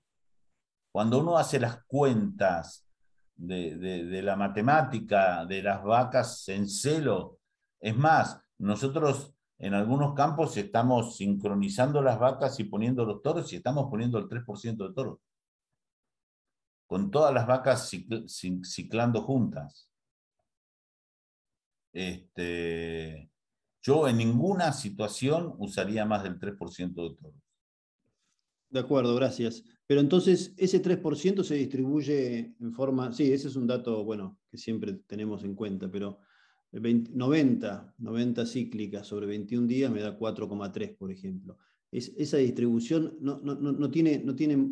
cuando uno hace las cuentas de, la matemática de las vacas en celo, es más, nosotros en algunos campos estamos sincronizando las vacas y poniendo los toros y estamos poniendo el 3% de toros. Con todas las vacas ciclando juntas. Este, yo en ninguna situación usaría más del 3% de toros. De acuerdo, gracias. Pero entonces ese 3% se distribuye en forma, sí, ese es un dato, bueno, que siempre tenemos en cuenta, pero 90, 90 cíclicas sobre 21 días me da 4,3, por ejemplo. Es, esa distribución no, no, no, tiene, no, tiene,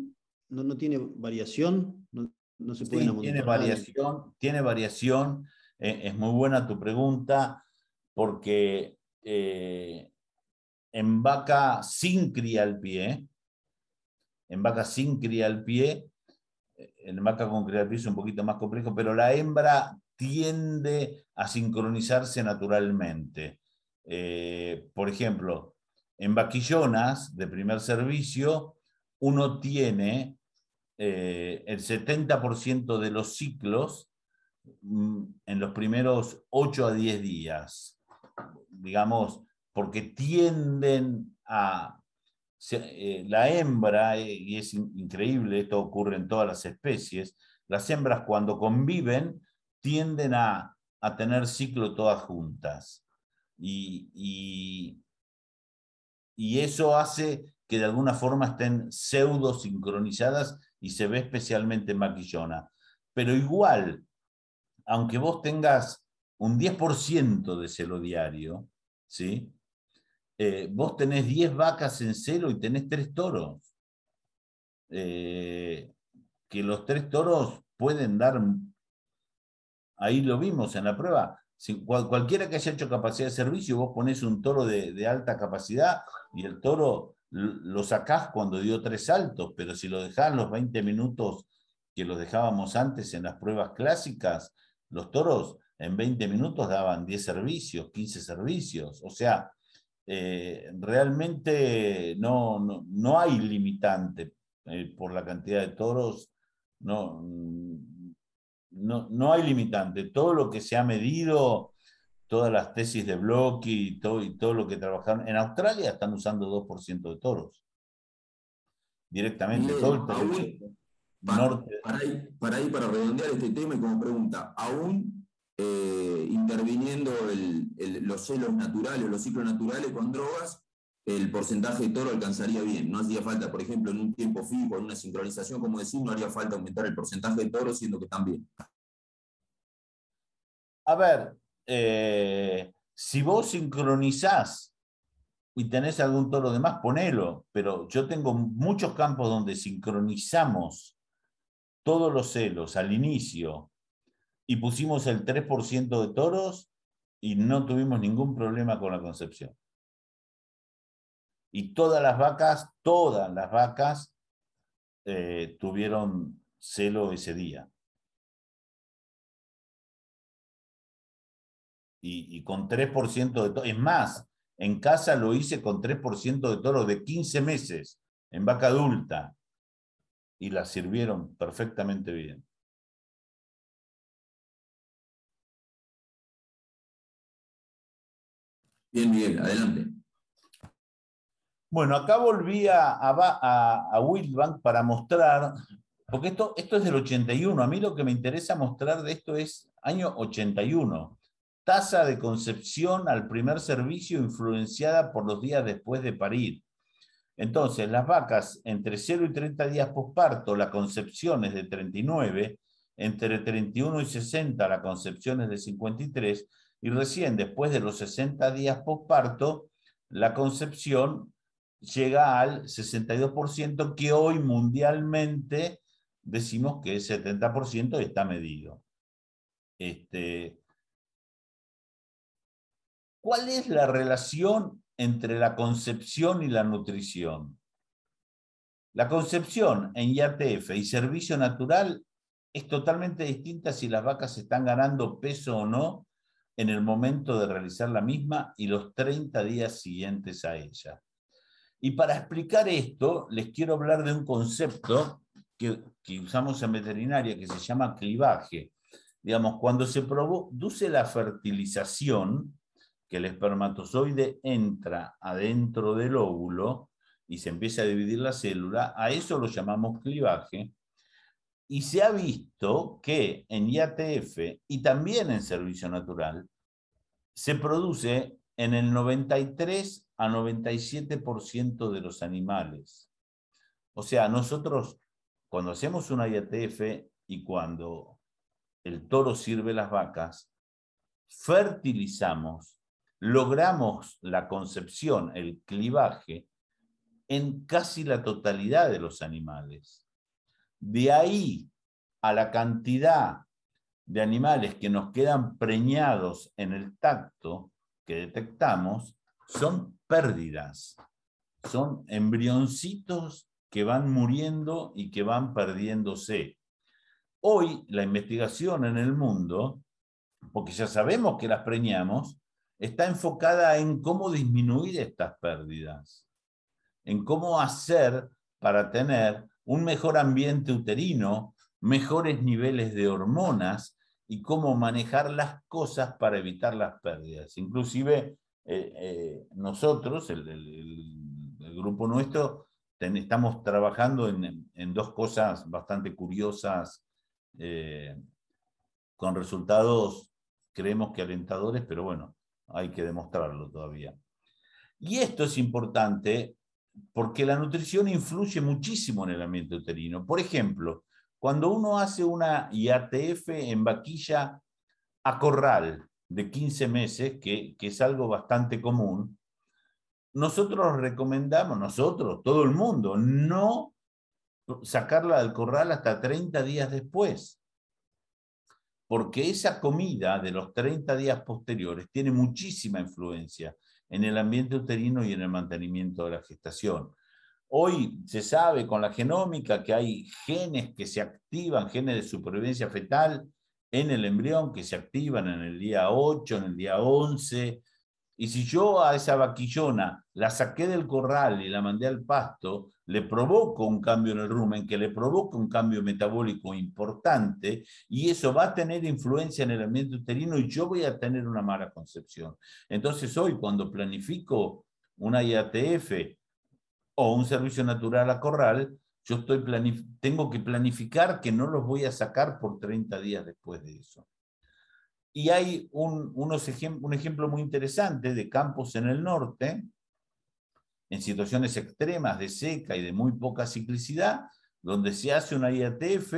no, tiene variación, no, se puede sí, tiene variación, tiene variación. Eh, es muy buena tu pregunta porque eh, en vaca sin cría al pie, en vaca sin cría al pie, en vaca con cría al pie es un poquito más complejo, pero la hembra tiende a sincronizarse naturalmente. Eh, por ejemplo, en vaquillonas de primer servicio, uno tiene eh, el 70% de los ciclos mm, en los primeros 8 a 10 días, digamos, porque tienden a... Eh, la hembra, y es increíble, esto ocurre en todas las especies, las hembras cuando conviven tienden a, tener ciclo todas juntas. Y, y, eso hace que de alguna forma estén pseudo sincronizadas y se ve especialmente en maquillona. Pero igual, aunque vos tengas un 10% de celo diario, ¿sí? Eh, vos tenés 10 vacas en celo y tenés 3 toros. Eh, que los 3 toros pueden dar Ahí lo vimos en la prueba. Si, cualquiera que haya hecho capacidad de servicio, vos pones un toro de, alta capacidad y el toro lo sacás cuando dio tres saltos, pero si lo dejás los 20 minutos que los dejábamos antes en las pruebas clásicas, los toros en 20 minutos daban 10 servicios, 15 servicios. O sea, eh, realmente no, no, hay limitante eh, por la cantidad de toros. No, no, hay limitante. Todo lo que se ha medido, todas las tesis de Bloch y todo, y todo lo que trabajaron, en Australia están usando 2% de toros. Directamente, todo el para, norte. Para ir, para, redondear este tema y como pregunta, aún interviniendo los celos naturales, los ciclos naturales con drogas, el porcentaje de toro alcanzaría bien. No hacía falta, por ejemplo, en un tiempo fijo, en una sincronización, como decir, no haría falta aumentar el porcentaje de toro, siendo que están bien. A ver, eh, si vos sincronizás y tenés algún toro de más, ponelo, pero yo tengo muchos campos donde sincronizamos todos los celos al inicio y pusimos el 3% de toros y no tuvimos ningún problema con la concepción. Y todas las vacas, todas las vacas eh, tuvieron celo ese día. Y, con 3% de toro. Es más, en casa lo hice con 3% de toro de 15 meses, en vaca adulta. Y la sirvieron perfectamente bien. Bien, Miguel, adelante. Bueno, acá volví a, a, a Wildbank para mostrar, porque esto, esto es del 81, a mí lo que me interesa mostrar de esto es año 81, tasa de concepción al primer servicio influenciada por los días después de parir. Entonces, las vacas entre 0 y 30 días posparto, la concepción es de 39, entre 31 y 60 la concepción es de 53 y recién después de los 60 días postparto la concepción llega al 62% que hoy mundialmente decimos que el 70% está medido. Este, ¿Cuál es la relación entre la concepción y la nutrición? La concepción en IATF y servicio natural es totalmente distinta si las vacas están ganando peso o no en el momento de realizar la misma y los 30 días siguientes a ella. Y para explicar esto, les quiero hablar de un concepto que, usamos en veterinaria que se llama clivaje. Digamos, cuando se produce la fertilización, que el espermatozoide entra adentro del óvulo y se empieza a dividir la célula, a eso lo llamamos clivaje. Y se ha visto que en IATF y también en servicio natural se produce en el 93 a 97% de los animales. O sea, nosotros cuando hacemos una IATF y cuando el toro sirve las vacas, fertilizamos, logramos la concepción, el clivaje, en casi la totalidad de los animales. De ahí a la cantidad de animales que nos quedan preñados en el tacto que detectamos son pérdidas, son embrioncitos que van muriendo y que van perdiéndose. Hoy la investigación en el mundo, porque ya sabemos que las preñamos, está enfocada en cómo disminuir estas pérdidas, en cómo hacer para tener un mejor ambiente uterino, mejores niveles de hormonas y cómo manejar las cosas para evitar las pérdidas. Inclusive eh, eh, nosotros, el, grupo nuestro, estamos trabajando en, dos cosas bastante curiosas, eh, con resultados, creemos que alentadores, pero bueno, hay que demostrarlo todavía. Y esto es importante porque la nutrición influye muchísimo en el ambiente uterino. Por ejemplo, cuando uno hace una IATF en vaquilla a corral de 15 meses, que, es algo bastante común, nosotros recomendamos, nosotros, todo el mundo, no sacarla del corral hasta 30 días después. Porque esa comida de los 30 días posteriores tiene muchísima influencia en el ambiente uterino y en el mantenimiento de la gestación. Hoy se sabe con la genómica que hay genes que se activan, genes de supervivencia fetal en el embrión que se activan en el día 8, en el día 11. Y si yo a esa vaquillona la saqué del corral y la mandé al pasto, le provoco un cambio en el rumen, que le provoca un cambio metabólico importante, y eso va a tener influencia en el ambiente uterino y yo voy a tener una mala concepción. Entonces hoy cuando planifico una IATF o un servicio natural a corral, yo estoy tengo que planificar que no los voy a sacar por 30 días después de eso. Y hay un, unos un ejemplo muy interesante de campos en el norte, en situaciones extremas de seca y de muy poca ciclicidad, donde se hace una IATF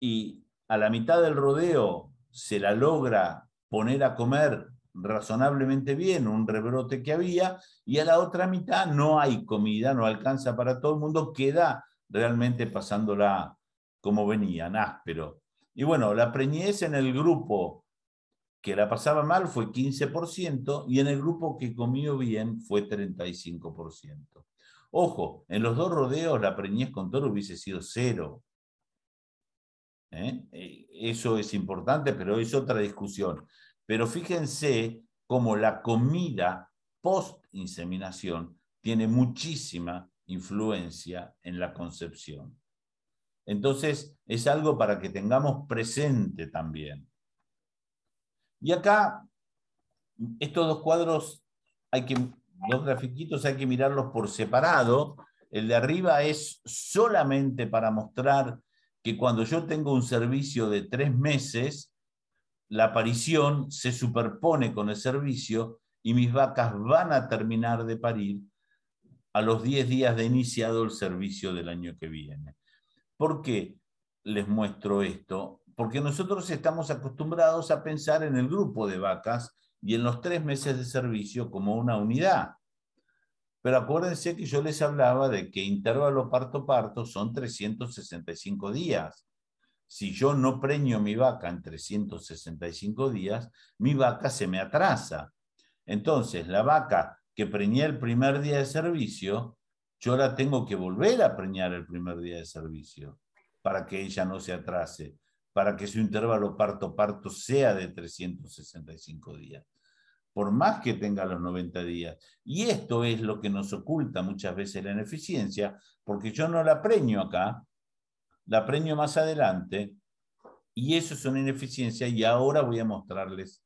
y a la mitad del rodeo se la logra poner a comer razonablemente bien un rebrote que había y a la otra mitad no hay comida, no alcanza para todo el mundo, queda realmente pasándola como venía, áspero. Y bueno, la preñez en el grupo que la pasaba mal fue 15% y en el grupo que comió bien fue 35%. Ojo, en los dos rodeos la preñez con toro hubiese sido cero. ¿Eh? Eh, eso es importante, pero es otra discusión. Pero fíjense cómo la comida post-inseminación tiene muchísima influencia en la concepción. Entonces, es algo para que tengamos presente también. Y acá, estos dos cuadros, hay que, dos grafiquitos hay que mirarlos por separado. El de arriba es solamente para mostrar que cuando yo tengo un servicio de tres meses, la aparición se superpone con el servicio y mis vacas van a terminar de parir a los 10 días de iniciado el servicio del año que viene. ¿Por qué les muestro esto? Porque nosotros estamos acostumbrados a pensar en el grupo de vacas y en los tres meses de servicio como una unidad. Pero acuérdense que yo les hablaba de que intervalo parto-parto son 365 días. Si yo no preño mi vaca en 365 días, mi vaca se me atrasa. Entonces, la vaca que preñé el primer día de servicio, yo la tengo que volver a preñar el primer día de servicio para que ella no se atrase, para que su intervalo parto-parto sea de 365 días por más que tenga los 90 días. Y esto es lo que nos oculta muchas veces la ineficiencia, porque yo no la preño acá, la preño más adelante, y eso es una ineficiencia, y ahora voy a mostrarles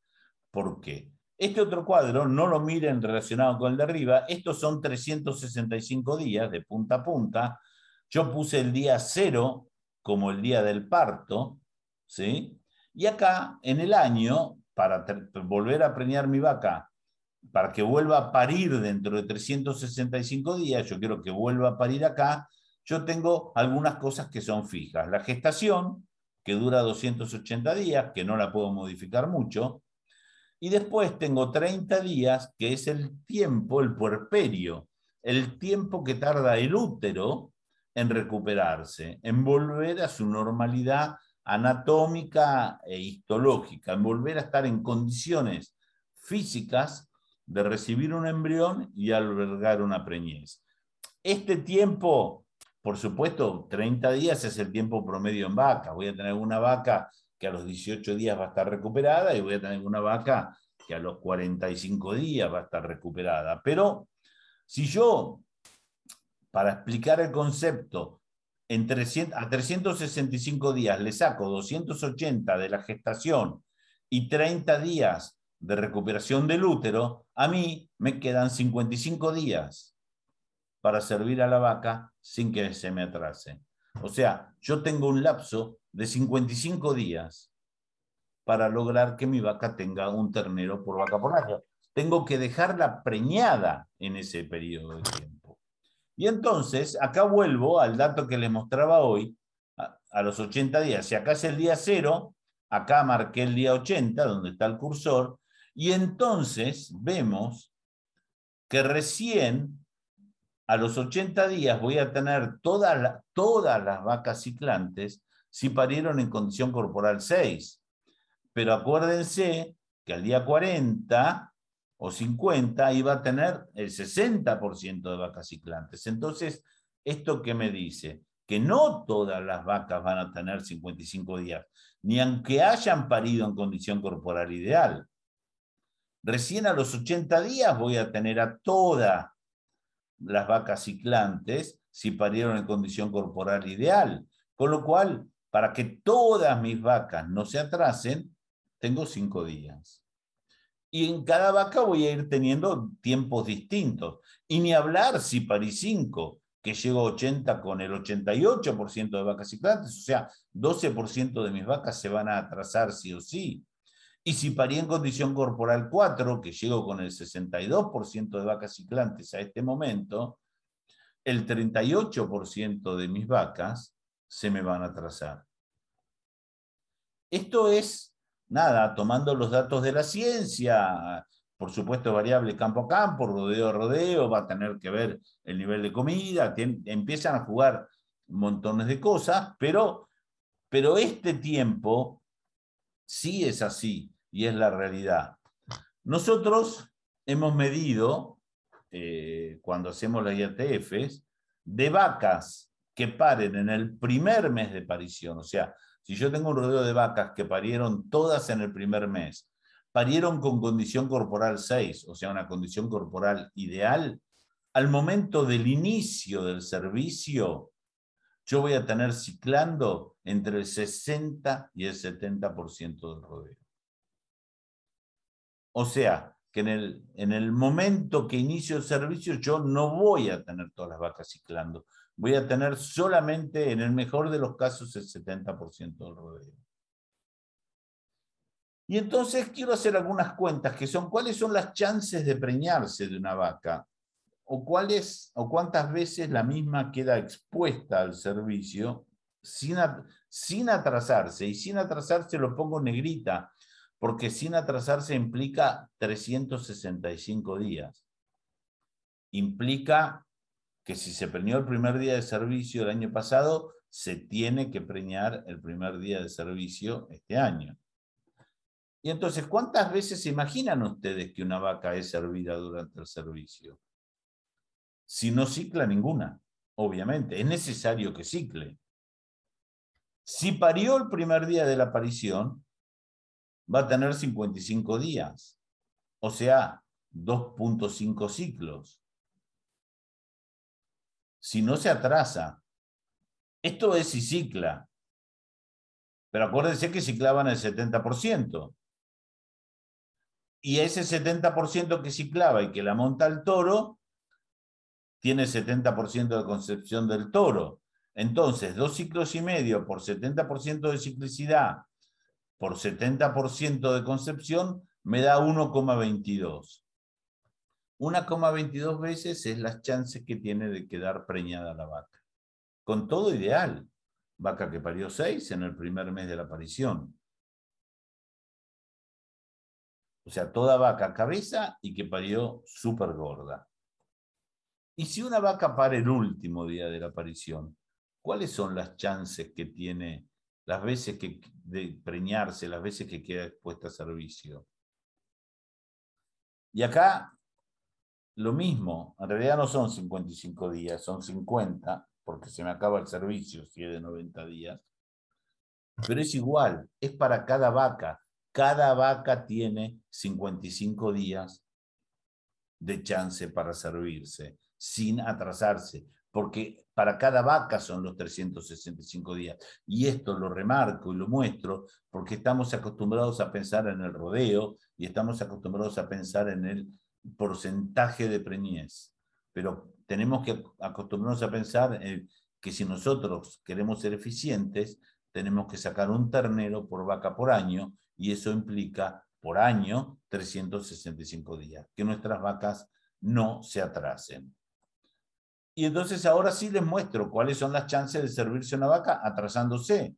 por qué. Este otro cuadro, no lo miren relacionado con el de arriba, estos son 365 días de punta a punta. Yo puse el día cero como el día del parto, ¿sí? Y acá, en el año, para volver a preñar mi vaca, para que vuelva a parir dentro de 365 días, yo quiero que vuelva a parir acá, yo tengo algunas cosas que son fijas. La gestación, que dura 280 días, que no la puedo modificar mucho, y después tengo 30 días, que es el tiempo, el puerperio, el tiempo que tarda el útero en recuperarse, en volver a su normalidad anatómica e histológica, en volver a estar en condiciones físicas de recibir un embrión y albergar una preñez. Este tiempo, por supuesto, 30 días es el tiempo promedio en vaca. Voy a tener una vaca que a los 18 días va a estar recuperada y voy a tener una vaca que a los 45 días va a estar recuperada. Pero si yo, para explicar el concepto, en 300, a 365 días le saco 280 de la gestación y 30 días de recuperación del útero, a mí me quedan 55 días para servir a la vaca sin que se me atrase. O sea, yo tengo un lapso de 55 días para lograr que mi vaca tenga un ternero por vaca por año. Tengo que dejarla preñada en ese periodo de tiempo. Y entonces, acá vuelvo al dato que les mostraba hoy, a, los 80 días. Si acá es el día cero, acá marqué el día 80, donde está el cursor, y entonces vemos que recién a los 80 días voy a tener todas las vacas ciclantes si parieron en condición corporal 6. Pero acuérdense que al día 40 o 50, iba a tener el 60% de vacas ciclantes. Entonces, ¿esto qué me dice? Que no todas las vacas van a tener 55 días, ni aunque hayan parido en condición corporal ideal. Recién a los 80 días voy a tener a todas las vacas ciclantes si parieron en condición corporal ideal. Con lo cual, para que todas mis vacas no se atrasen, tengo 5 días. Y en cada vaca voy a ir teniendo tiempos distintos. Y ni hablar si parí 5, que llego a 80 con el 88% de vacas ciclantes, o sea, 12% de mis vacas se van a atrasar sí o sí. Y si parí en condición corporal 4, que llego con el 62% de vacas ciclantes a este momento, el 38% de mis vacas se me van a atrasar. Esto es nada, tomando los datos de la ciencia, por supuesto variable campo a campo, rodeo a rodeo, va a tener que ver el nivel de comida, empiezan a jugar montones de cosas, pero, pero este tiempo sí es así y es la realidad. Nosotros hemos medido, eh, cuando hacemos las IATFs, de vacas que paren en el primer mes de parición, o sea, si yo tengo un rodeo de vacas que parieron todas en el primer mes, parieron con condición corporal 6, o sea, una condición corporal ideal, al momento del inicio del servicio, yo voy a tener ciclando entre el 60 y el 70% del rodeo. O sea, que en el, en el momento que inicio el servicio yo no voy a tener todas las vacas ciclando, voy a tener solamente, en el mejor de los casos, el 70% del rodeo. Y entonces quiero hacer algunas cuentas que son cuáles son las chances de preñarse de una vaca o cuáles o cuántas veces la misma queda expuesta al servicio sin, sin atrasarse. Y sin atrasarse lo pongo negrita, porque sin atrasarse implica 365 días. Implica que si se preñó el primer día de servicio el año pasado, se tiene que preñar el primer día de servicio este año. Y entonces, ¿cuántas veces se imaginan ustedes que una vaca es servida durante el servicio? Si no cicla ninguna, obviamente, es necesario que cicle. Si parió el primer día de la aparición, va a tener 55 días, o sea, 2.5 ciclos. Si no se atrasa, esto es si cicla, pero acuérdense que ciclaban el 70% y ese 70% que ciclaba y que la monta el toro, tiene 70% de concepción del toro. Entonces, dos ciclos y medio por 70% de ciclicidad por 70% de concepción me da 1,22. 1,22 veces es las chances que tiene de quedar preñada la vaca. Con todo ideal. Vaca que parió 6 en el primer mes de la aparición. O sea, toda vaca cabeza y que parió súper gorda. Y si una vaca pare el último día de la aparición, ¿cuáles son las chances que tiene las veces que de preñarse, las veces que queda expuesta a servicio? Y acá lo mismo, en realidad no son 55 días, son 50, porque se me acaba el servicio si es de 90 días. Pero es igual, es para cada vaca cada vaca tiene 55 días de chance para servirse, sin atrasarse, porque para cada vaca son los 365 días. Y esto lo remarco y lo muestro porque estamos acostumbrados a pensar en el rodeo y estamos acostumbrados a pensar en el porcentaje de preñez. Pero tenemos que acostumbrarnos a pensar en que si nosotros queremos ser eficientes, tenemos que sacar un ternero por vaca por año y eso implica por año 365 días, que nuestras vacas no se atrasen. Y entonces ahora sí les muestro cuáles son las chances de servirse una vaca atrasándose.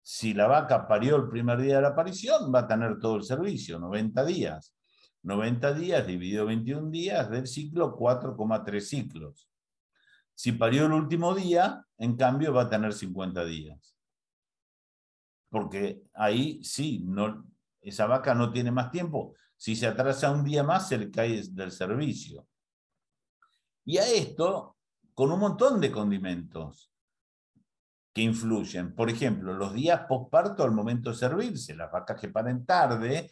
Si la vaca parió el primer día de la aparición, va a tener todo el servicio, 90 días. 90 días dividido 21 días del ciclo, 4,3 ciclos. Si parió el último día, en cambio va a tener 50 días porque ahí sí, no, esa vaca no tiene más tiempo. Si se atrasa un día más, se le cae del servicio. Y a esto, con un montón de condimentos que influyen. Por ejemplo, los días posparto al momento de servirse. Las vacas que paren tarde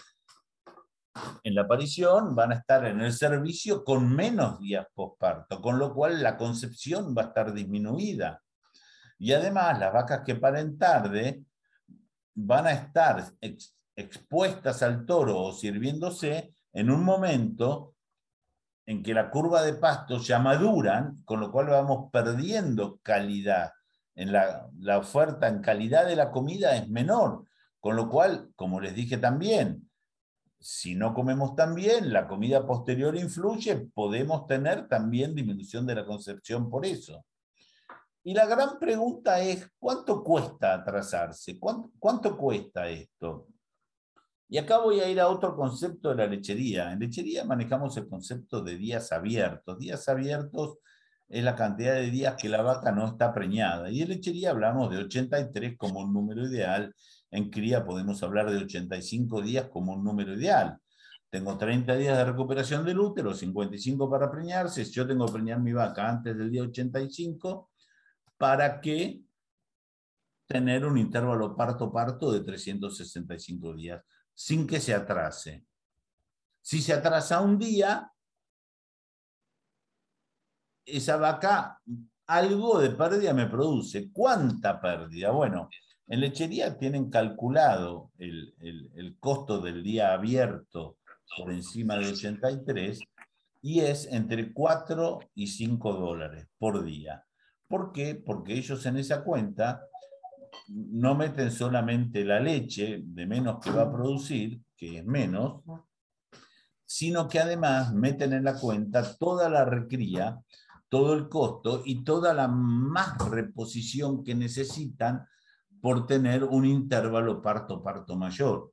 en la aparición van a estar en el servicio con menos días posparto, con lo cual la concepción va a estar disminuida. Y además, las vacas que paren tarde van a estar expuestas al toro o sirviéndose en un momento en que la curva de pasto ya maduran, con lo cual vamos perdiendo calidad. En la, la oferta en calidad de la comida es menor, con lo cual, como les dije también, si no comemos tan bien, la comida posterior influye, podemos tener también disminución de la concepción por eso. Y la gran pregunta es, ¿cuánto cuesta atrasarse? ¿Cuánto, cuesta esto? Y acá voy a ir a otro concepto de la lechería. En lechería manejamos el concepto de días abiertos. Días abiertos es la cantidad de días que la vaca no está preñada. Y en lechería hablamos de 83 como un número ideal. En cría podemos hablar de 85 días como un número ideal. Tengo 30 días de recuperación del útero, 55 para preñarse. Yo tengo que preñar mi vaca antes del día 85, para que tener un intervalo parto-parto de 365 días, sin que se atrase. Si se atrasa un día, esa vaca algo de pérdida me produce. ¿Cuánta pérdida? Bueno, en lechería tienen calculado el, el, costo del día abierto por encima de 83 y es entre 4 y 5 dólares por día. ¿Por qué? Porque ellos en esa cuenta no meten solamente la leche de menos que va a producir, que es menos, sino que además meten en la cuenta toda la recría todo el costo y toda la más reposición que necesitan por tener un intervalo parto-parto mayor.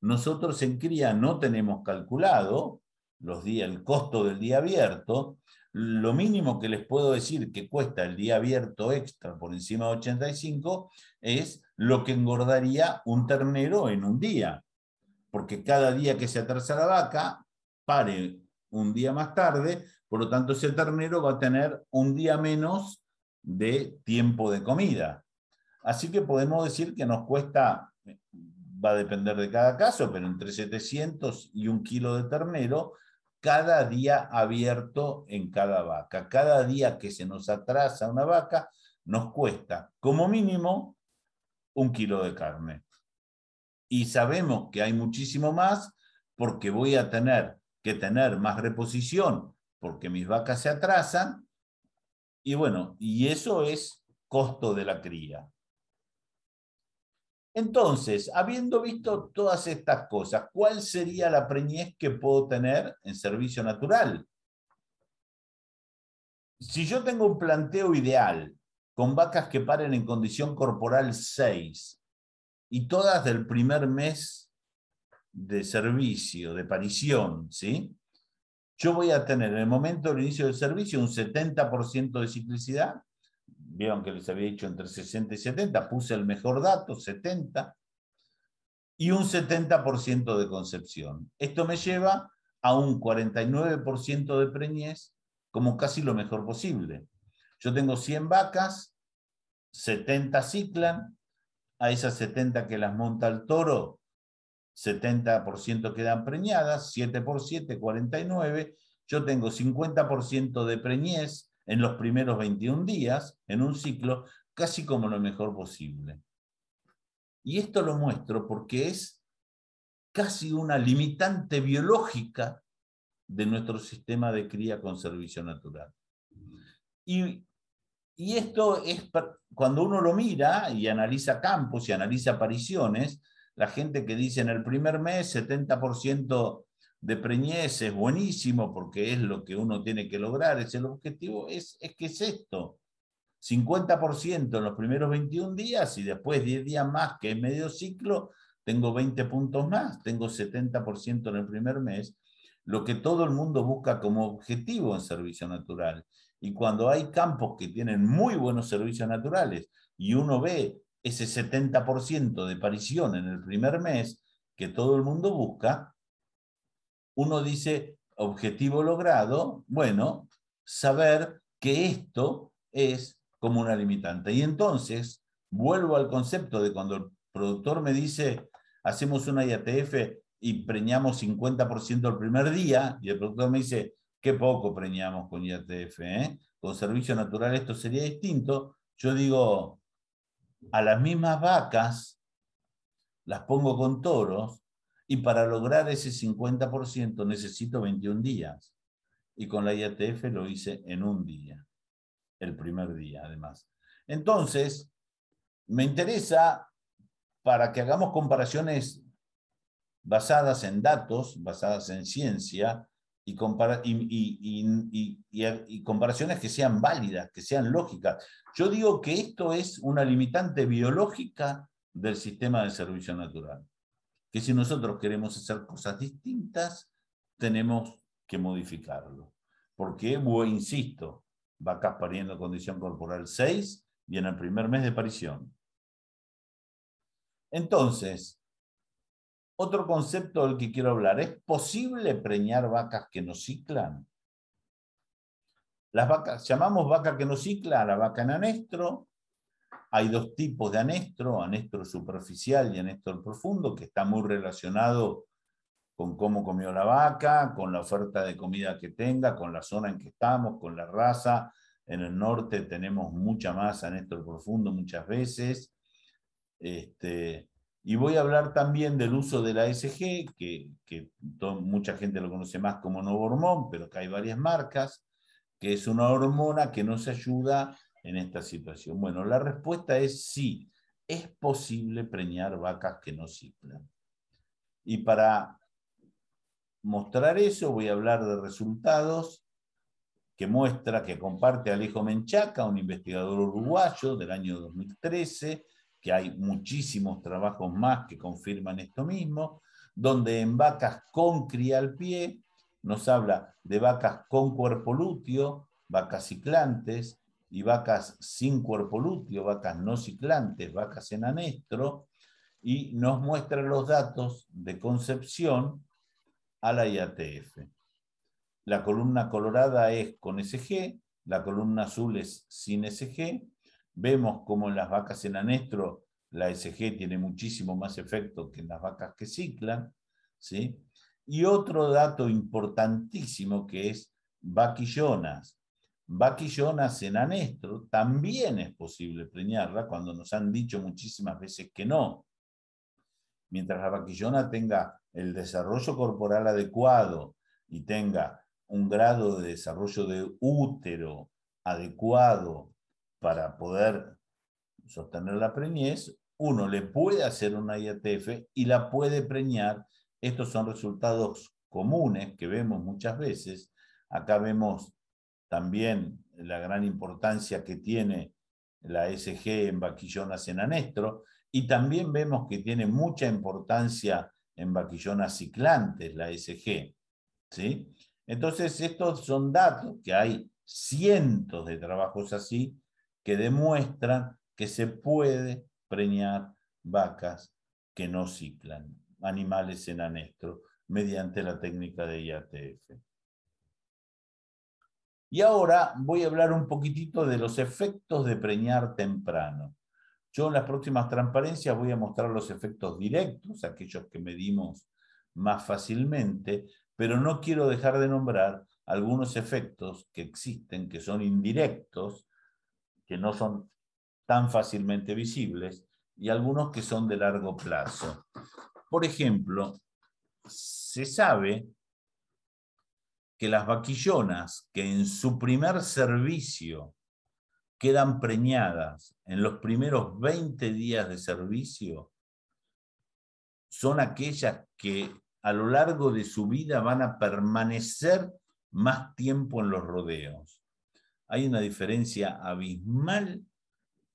Nosotros en cría no tenemos calculado los días, el costo del día abierto. Lo mínimo que les puedo decir que cuesta el día abierto extra por encima de 85 es lo que engordaría un ternero en un día. Porque cada día que se atrasa la vaca, pare un día más tarde, por lo tanto ese ternero va a tener un día menos de tiempo de comida. Así que podemos decir que nos cuesta, va a depender de cada caso, pero entre 700 y un kilo de ternero cada día abierto en cada vaca. Cada día que se nos atrasa una vaca nos cuesta como mínimo un kilo de carne. Y sabemos que hay muchísimo más porque voy a tener que tener más reposición porque mis vacas se atrasan. Y bueno, y eso es costo de la cría. Entonces, habiendo visto todas estas cosas, ¿cuál sería la preñez que puedo tener en servicio natural? Si yo tengo un planteo ideal con vacas que paren en condición corporal 6 y todas del primer mes de servicio, de parición, ¿sí? Yo voy a tener en el momento del inicio del servicio un 70% de ciclicidad. Vieron que les había dicho entre 60 y 70, puse el mejor dato, 70, y un 70% de concepción. Esto me lleva a un 49% de preñez como casi lo mejor posible. Yo tengo 100 vacas, 70 ciclan, a esas 70 que las monta el toro, 70% quedan preñadas, 7 por 7, 49. Yo tengo 50% de preñez en los primeros 21 días, en un ciclo, casi como lo mejor posible. Y esto lo muestro porque es casi una limitante biológica de nuestro sistema de cría con servicio natural. Y, y esto es, cuando uno lo mira y analiza campos y analiza apariciones, la gente que dice en el primer mes 70% de preñez es buenísimo porque es lo que uno tiene que lograr, es el objetivo, es, es que es esto. 50% en los primeros 21 días y después 10 días más, que es medio ciclo, tengo 20 puntos más, tengo 70% en el primer mes, lo que todo el mundo busca como objetivo en servicio natural. Y cuando hay campos que tienen muy buenos servicios naturales y uno ve ese 70% de parición en el primer mes que todo el mundo busca, uno dice, objetivo logrado, bueno, saber que esto es como una limitante. Y entonces, vuelvo al concepto de cuando el productor me dice, hacemos una IATF y preñamos 50% el primer día, y el productor me dice, qué poco preñamos con IATF, ¿eh? con servicio natural esto sería distinto, yo digo, a las mismas vacas las pongo con toros y para lograr ese 50% necesito 21 días. Y con la IATF lo hice en un día, el primer día además. Entonces, me interesa para que hagamos comparaciones basadas en datos, basadas en ciencia, y, y, comparaciones que sean válidas, que sean lógicas. Yo digo que esto es una limitante biológica del sistema de servicio natural, que si nosotros queremos hacer cosas distintas, tenemos que modificarlo. Porque, insisto, vacas pariendo condición corporal 6 y en el primer mes de aparición. Entonces, otro concepto del que quiero hablar, ¿es posible preñar vacas que no ciclan? Las vacas, llamamos vaca que no cicla a la vaca en anestro. Hay dos tipos de anestro, anestro superficial y anestro profundo, que está muy relacionado con cómo comió la vaca, con la oferta de comida que tenga, con la zona en que estamos, con la raza. En el norte tenemos mucha más anestro profundo muchas veces. Este, y voy a hablar también del uso de la ASG, que, mucha gente lo conoce más como nuevo hormón, pero que hay varias marcas, que es una hormona que nos ayuda en esta situación. Bueno, la respuesta es sí, es posible preñar vacas que no ciclan. Y para mostrar eso voy a hablar de resultados que muestra que comparte Alejo Menchaca, un investigador uruguayo del año 2013, que hay muchísimos trabajos más que confirman esto mismo, donde en vacas con cría al pie nos habla de vacas con cuerpo lúteo, vacas ciclantes y vacas sin cuerpo lúteo, vacas no ciclantes, vacas en anestro, y nos muestra los datos de concepción a la IATF. La columna colorada es con SG, la columna azul es sin SG. Vemos como en las vacas en anestro la SG tiene muchísimo más efecto que en las vacas que ciclan. ¿sí? Y otro dato importantísimo que es vaquillonas. Vaquillonas en anestro también es posible preñarla cuando nos han dicho muchísimas veces que no. Mientras la vaquillona tenga el desarrollo corporal adecuado y tenga un grado de desarrollo de útero adecuado para poder sostener la preñez, uno le puede hacer una IATF y la puede preñar. Estos son resultados comunes que vemos muchas veces. Acá vemos también la gran importancia que tiene la SG en vaquillonas en anestro y también vemos que tiene mucha importancia en vaquillonas ciclantes, la SG. ¿sí? Entonces, estos son datos que hay cientos de trabajos así que demuestran que se puede preñar vacas que no ciclan, animales en anestro, mediante la técnica de IATF. Y ahora voy a hablar un poquitito de los efectos de preñar temprano. Yo en las próximas transparencias voy a mostrar los efectos directos, aquellos que medimos más fácilmente, pero no quiero dejar de nombrar algunos efectos que existen, que son indirectos, que no son tan fácilmente visibles, y algunos que son de largo plazo. Por ejemplo, se sabe que las vaquillonas que en su primer servicio quedan preñadas en los primeros 20 días de servicio son aquellas que a lo largo de su vida van a permanecer más tiempo en los rodeos. Hay una diferencia abismal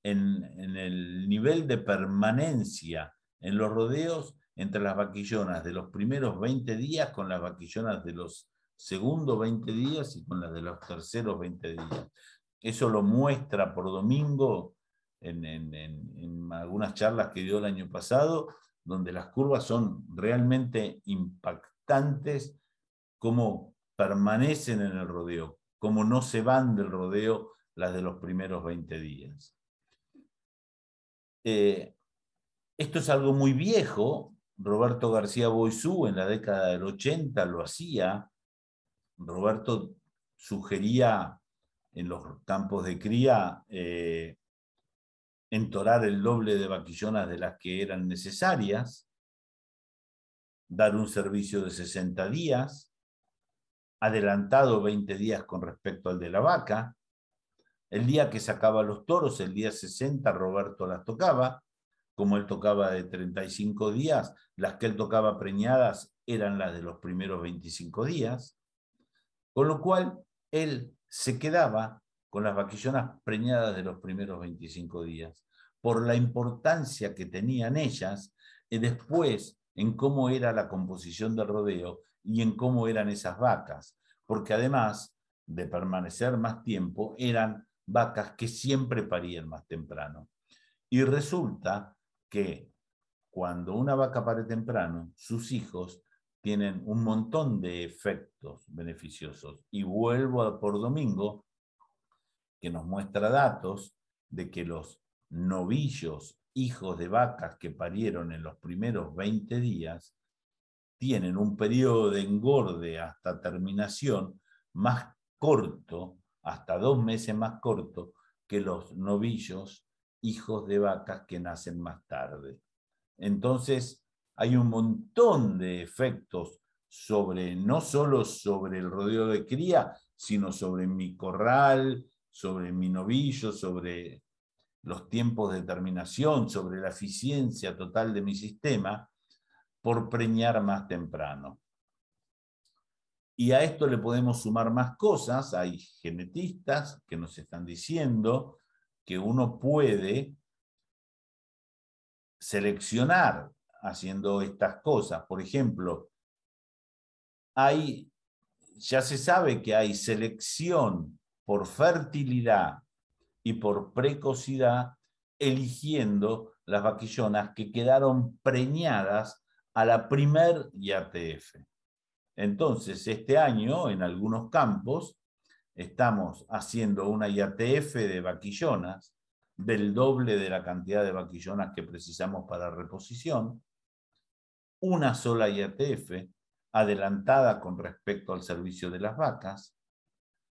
en, en, el nivel de permanencia en los rodeos entre las vaquillonas de los primeros 20 días con las vaquillonas de los segundos 20 días y con las de los terceros 20 días. Eso lo muestra por domingo en, en, algunas charlas que dio el año pasado, donde las curvas son realmente impactantes, cómo permanecen en el rodeo, cómo no se van del rodeo las de los primeros 20 días. Eh, esto es algo muy viejo. Roberto García Boisú en la década del 80 lo hacía. Roberto sugería en los campos de cría eh, entorar el doble de vaquillonas de las que eran necesarias, dar un servicio de 60 días, adelantado 20 días con respecto al de la vaca. El día que sacaba los toros, el día 60, Roberto las tocaba. Como él tocaba de 35 días, las que él tocaba preñadas eran las de los primeros 25 días. Con lo cual, él se quedaba con las vaquillonas preñadas de los primeros 25 días, por la importancia que tenían ellas y después en cómo era la composición del rodeo y en cómo eran esas vacas, porque además de permanecer más tiempo, eran vacas que siempre parían más temprano. Y resulta que cuando una vaca pare temprano, sus hijos tienen un montón de efectos beneficiosos. Y vuelvo por domingo, que nos muestra datos de que los novillos, hijos de vacas que parieron en los primeros 20 días, tienen un periodo de engorde hasta terminación más corto, hasta dos meses más corto, que los novillos, hijos de vacas que nacen más tarde. Entonces, hay un montón de efectos sobre, no solo sobre el rodeo de cría, sino sobre mi corral, sobre mi novillo, sobre los tiempos de terminación, sobre la eficiencia total de mi sistema, por preñar más temprano. Y a esto le podemos sumar más cosas. Hay genetistas que nos están diciendo que uno puede seleccionar haciendo estas cosas. Por ejemplo, hay, ya se sabe que hay selección por fertilidad y por precocidad, eligiendo las vaquillonas que quedaron preñadas a la primer IATF. Entonces, este año, en algunos campos, estamos haciendo una IATF de vaquillonas del doble de la cantidad de vaquillonas que precisamos para reposición, una sola IATF adelantada con respecto al servicio de las vacas,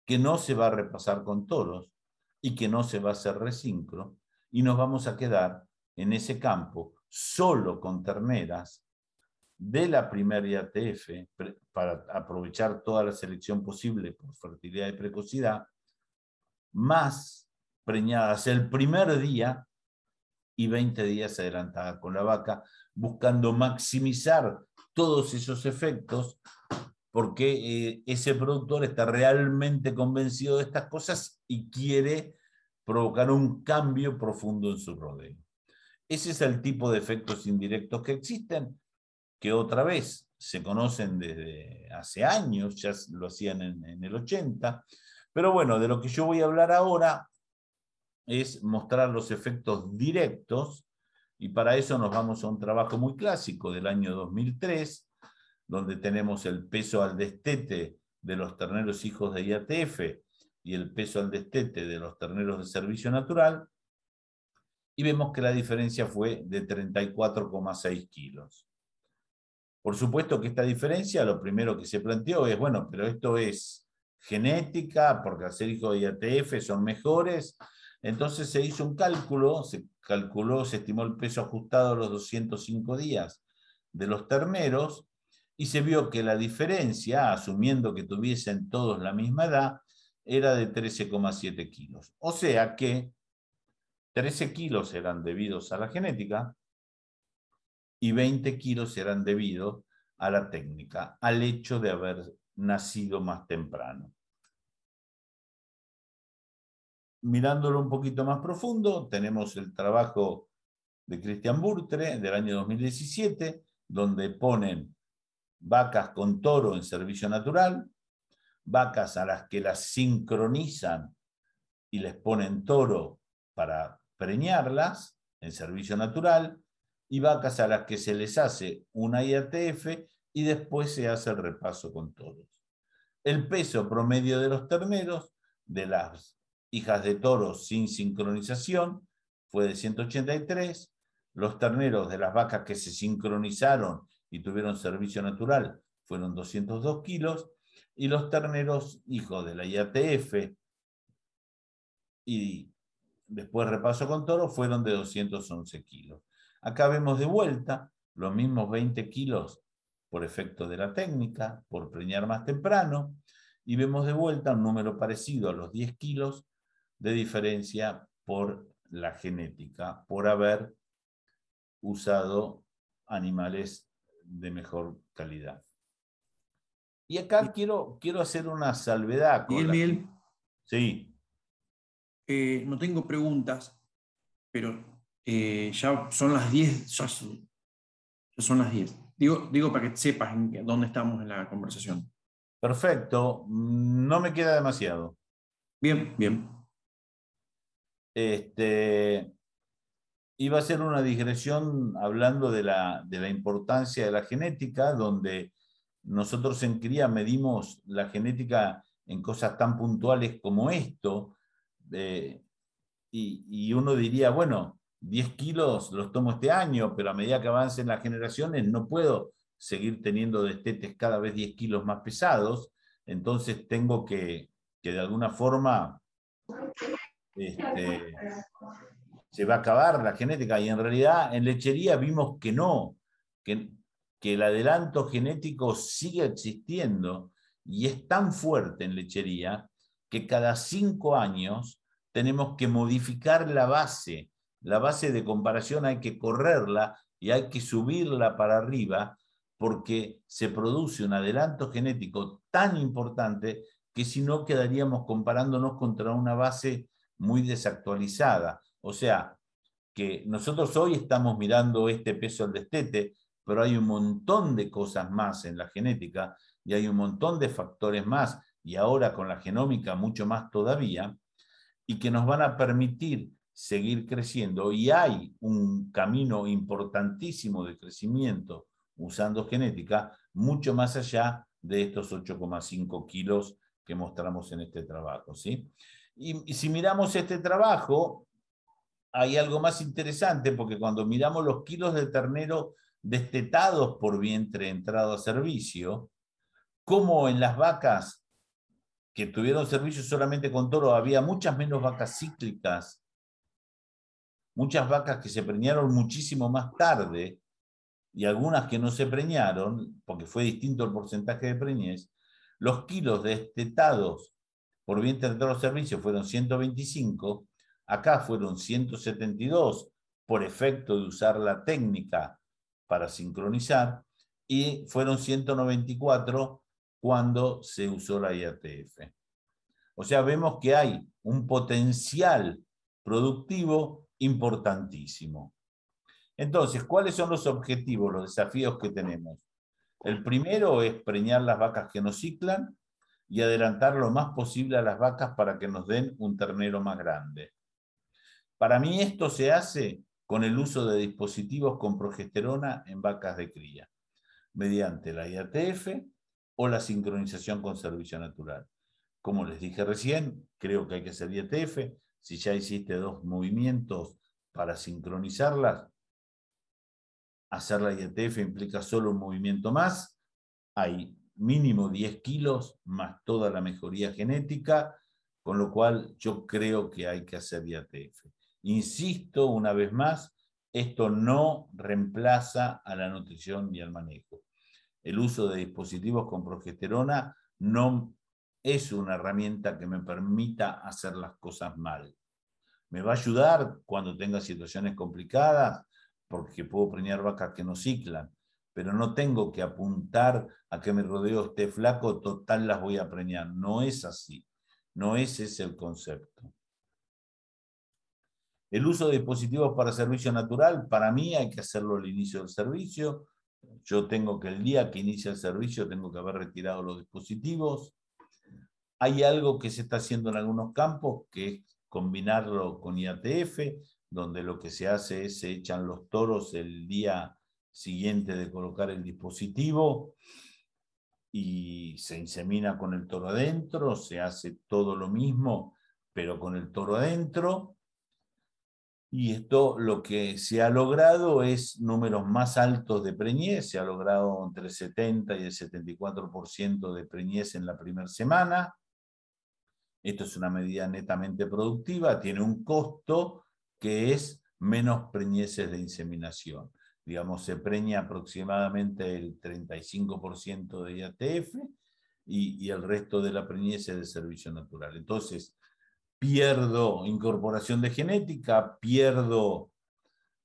que no se va a repasar con toros y que no se va a hacer resincro, y nos vamos a quedar en ese campo solo con terneras de la primera IATF para aprovechar toda la selección posible por fertilidad y precocidad, más preñadas. El primer día y 20 días adelantadas con la vaca, buscando maximizar todos esos efectos porque eh, ese productor está realmente convencido de estas cosas y quiere provocar un cambio profundo en su rodeo. Ese es el tipo de efectos indirectos que existen, que otra vez se conocen desde hace años, ya lo hacían en, en el 80, pero bueno, de lo que yo voy a hablar ahora es mostrar los efectos directos y para eso nos vamos a un trabajo muy clásico del año 2003, donde tenemos el peso al destete de los terneros hijos de IATF y el peso al destete de los terneros de servicio natural, y vemos que la diferencia fue de 34,6 kilos. Por supuesto que esta diferencia, lo primero que se planteó es, bueno, pero esto es genética, porque al ser hijo de IATF son mejores, entonces se hizo un cálculo, se calculó, se estimó el peso ajustado a los 205 días de los terneros y se vio que la diferencia, asumiendo que tuviesen todos la misma edad, era de 13,7 kilos. O sea que 13 kilos eran debidos a la genética y 20 kilos eran debidos a la técnica, al hecho de haber nacido más temprano mirándolo un poquito más profundo, tenemos el trabajo de Christian Burtre del año 2017, donde ponen vacas con toro en servicio natural, vacas a las que las sincronizan y les ponen toro para preñarlas en servicio natural, y vacas a las que se les hace una IATF y después se hace el repaso con toros. El peso promedio de los terneros de las hijas de toros sin sincronización fue de 183, los terneros de las vacas que se sincronizaron y tuvieron servicio natural fueron 202 kilos, y los terneros hijos de la IATF y después repaso con toro fueron de 211 kilos. Acá vemos de vuelta los mismos 20 kilos por efecto de la técnica, por preñar más temprano, y vemos de vuelta un número parecido a los 10 kilos de diferencia por la genética, por haber usado animales de mejor calidad. Y acá quiero, quiero hacer una salvedad. Con Sí. Eh, no tengo preguntas, pero eh, ya son las 10, ya son, las 10. Digo, digo para que sepas dónde estamos en la conversación. Perfecto, no me queda demasiado. Bien, bien este, iba a ser una digresión hablando de la, de la importancia de la genética, donde nosotros en cría medimos la genética en cosas tan puntuales como esto, eh, y, uno diría, bueno, 10 kilos los tomo este año, pero a medida que avancen las generaciones no puedo seguir teniendo destetes cada vez 10 kilos más pesados, entonces tengo que, que de alguna forma este, se va a acabar la genética y en realidad en lechería vimos que no, que, que el adelanto genético sigue existiendo y es tan fuerte en lechería que cada cinco años tenemos que modificar la base. La base de comparación hay que correrla y hay que subirla para arriba porque se produce un adelanto genético tan importante que si no quedaríamos comparándonos contra una base muy desactualizada. O sea, que nosotros hoy estamos mirando este peso del destete, pero hay un montón de cosas más en la genética y hay un montón de factores más, y ahora con la genómica mucho más todavía, y que nos van a permitir seguir creciendo. Y hay un camino importantísimo de crecimiento usando genética, mucho más allá de estos 8,5 kilos que mostramos en este trabajo. ¿sí? Y, si miramos este trabajo, hay algo más interesante, porque cuando miramos los kilos de ternero destetados por vientre entrado a servicio, como en las vacas que tuvieron servicio solamente con toro había muchas menos vacas cíclicas, muchas vacas que se preñaron muchísimo más tarde, y algunas que no se preñaron, porque fue distinto el porcentaje de preñez, los kilos destetados por vientre de los servicios fueron 125, acá fueron 172 por efecto de usar la técnica para sincronizar, y fueron 194 cuando se usó la IATF. O sea, vemos que hay un potencial productivo importantísimo. Entonces, ¿cuáles son los objetivos, los desafíos que tenemos? El primero es preñar las vacas que nos ciclan y adelantar lo más posible a las vacas para que nos den un ternero más grande. Para mí esto se hace con el uso de dispositivos con progesterona en vacas de cría, mediante la IATF o la sincronización con servicio natural. Como les dije recién, creo que hay que hacer IATF. Si ya hiciste dos movimientos para sincronizarlas, hacer la IETF implica solo un movimiento más, hay mínimo 10 kilos más toda la mejoría genética, con lo cual yo creo que hay que hacer IATF. Insisto una vez más, esto no reemplaza a la nutrición y al manejo. El uso de dispositivos con progesterona no es una herramienta que me permita hacer las cosas mal. Me va a ayudar cuando tenga situaciones complicadas, porque puedo preñar vacas que no ciclan, pero no tengo que apuntar a que mi rodeo esté flaco, total las voy a preñar. No es así, no ese es el concepto. El uso de dispositivos para servicio natural, para mí hay que hacerlo al inicio del servicio. Yo tengo que el día que inicia el servicio tengo que haber retirado los dispositivos. Hay algo que se está haciendo en algunos campos, que es combinarlo con IATF, donde lo que se hace es se echan los toros el día siguiente de colocar el dispositivo y se insemina con el toro adentro, se hace todo lo mismo, pero con el toro adentro. Y esto lo que se ha logrado es números más altos de preñez, se ha logrado entre el 70 y el 74% de preñez en la primera semana. Esto es una medida netamente productiva, tiene un costo que es menos preñeces de inseminación. Digamos, se preña aproximadamente el 35% de IATF y, el resto de la preñez es de servicio natural. Entonces, pierdo incorporación de genética, pierdo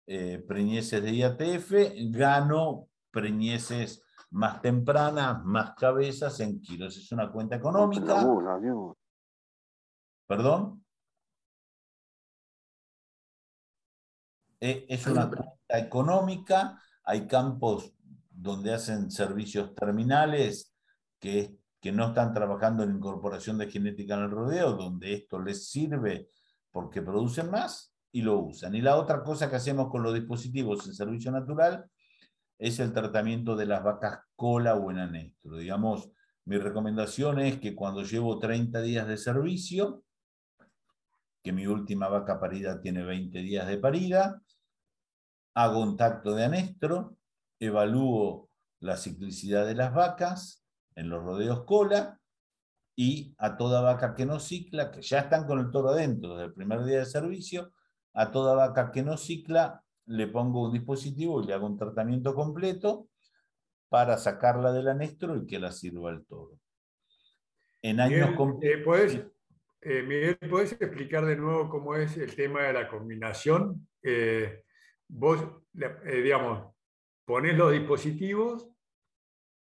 eh, preñeces de IATF, gano preñeces más tempranas, más cabezas en kilos. Es una cuenta económica. ¿Perdón? Eh, es una cuenta económica, hay campos donde hacen servicios terminales que, que no están trabajando en incorporación de genética en el rodeo, donde esto les sirve porque producen más y lo usan. Y la otra cosa que hacemos con los dispositivos en servicio natural es el tratamiento de las vacas cola o en anestro. Digamos, mi recomendación es que cuando llevo 30 días de servicio, que mi última vaca parida tiene 20 días de parida, hago un tacto de anestro, evalúo la ciclicidad de las vacas en los rodeos cola y a toda vaca que no cicla, que ya están con el toro adentro desde el primer día de servicio, a toda vaca que no cicla le pongo un dispositivo y le hago un tratamiento completo para sacarla del anestro y que la sirva el toro. En años eh, ¿puedes, eh, Miguel, ¿puedes explicar de nuevo cómo es el tema de la combinación? Eh, vos, eh, digamos, pones los dispositivos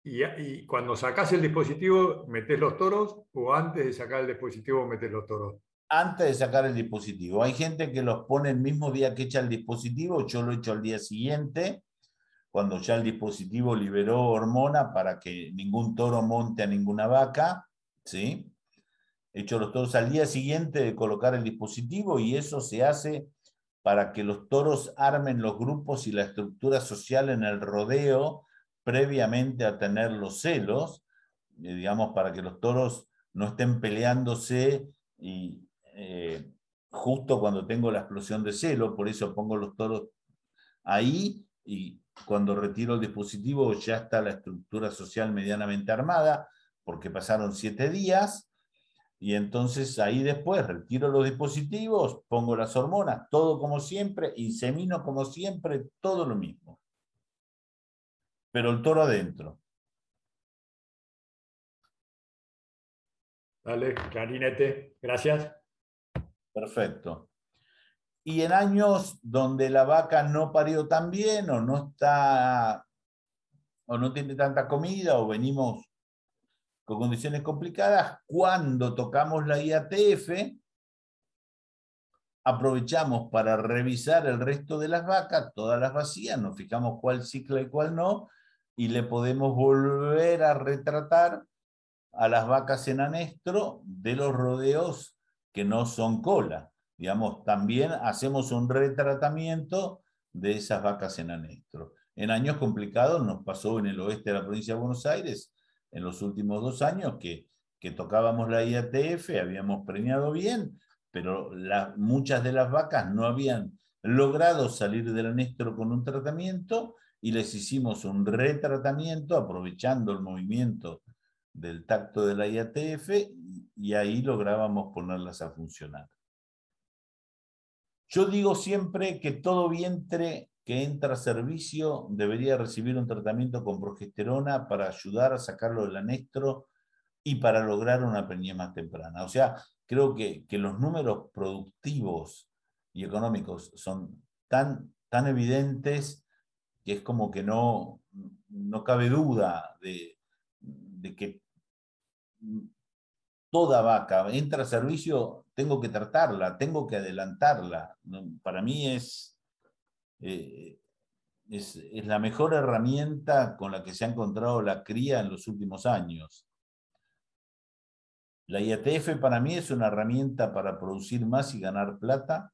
Y, cuando sacas el dispositivo, ¿metes los toros o antes de sacar el dispositivo metes los toros? Antes de sacar el dispositivo. Hay gente que los pone el mismo día que echa el dispositivo, yo lo echo al día siguiente, cuando ya el dispositivo liberó hormona para que ningún toro monte a ninguna vaca, ¿sí? Echo los toros al día siguiente de colocar el dispositivo y eso se hace para que los toros armen los grupos y la estructura social en el rodeo previamente a tener los celos, eh, digamos, para que los toros no estén peleándose y eh, justo cuando tengo la explosión de celo, por eso pongo los toros ahí y cuando retiro el dispositivo ya está la estructura social medianamente armada, porque pasaron siete días, y entonces ahí después retiro los dispositivos, pongo las hormonas, todo como siempre, insemino como siempre, todo lo mismo pero el toro adentro. Dale, clarinete, gracias. Perfecto. Y en años donde la vaca no parió tan bien o no está o no tiene tanta comida o venimos con condiciones complicadas, cuando tocamos la IATF, aprovechamos para revisar el resto de las vacas, todas las vacías, nos fijamos cuál cicla y cuál no, y le podemos volver a retratar a las vacas en anestro de los rodeos que no son cola. Digamos, también hacemos un retratamiento de esas vacas en anestro. En años complicados nos pasó en el oeste de la provincia de Buenos Aires, en los últimos dos años, que, tocábamos la IATF, habíamos premiado bien, pero muchas de las vacas no habían logrado salir del anestro con un tratamiento y les hicimos un retratamiento aprovechando el movimiento del tacto de la IATF y ahí lográbamos ponerlas a funcionar. Yo digo siempre que todo vientre que entra a servicio debería recibir un tratamiento con progesterona para ayudar a sacarlo del anestro y para lograr una preñez más temprana. O sea, creo que, que los números productivos y económicos son tan, tan evidentes que es como que no, no cabe duda de, que toda vaca entra a servicio, tengo que tratarla, tengo que adelantarla. Para mí es, eh, es, es, la mejor herramienta con la que se ha encontrado la cría en los últimos años. La IATF para mí es una herramienta para producir más y ganar plata,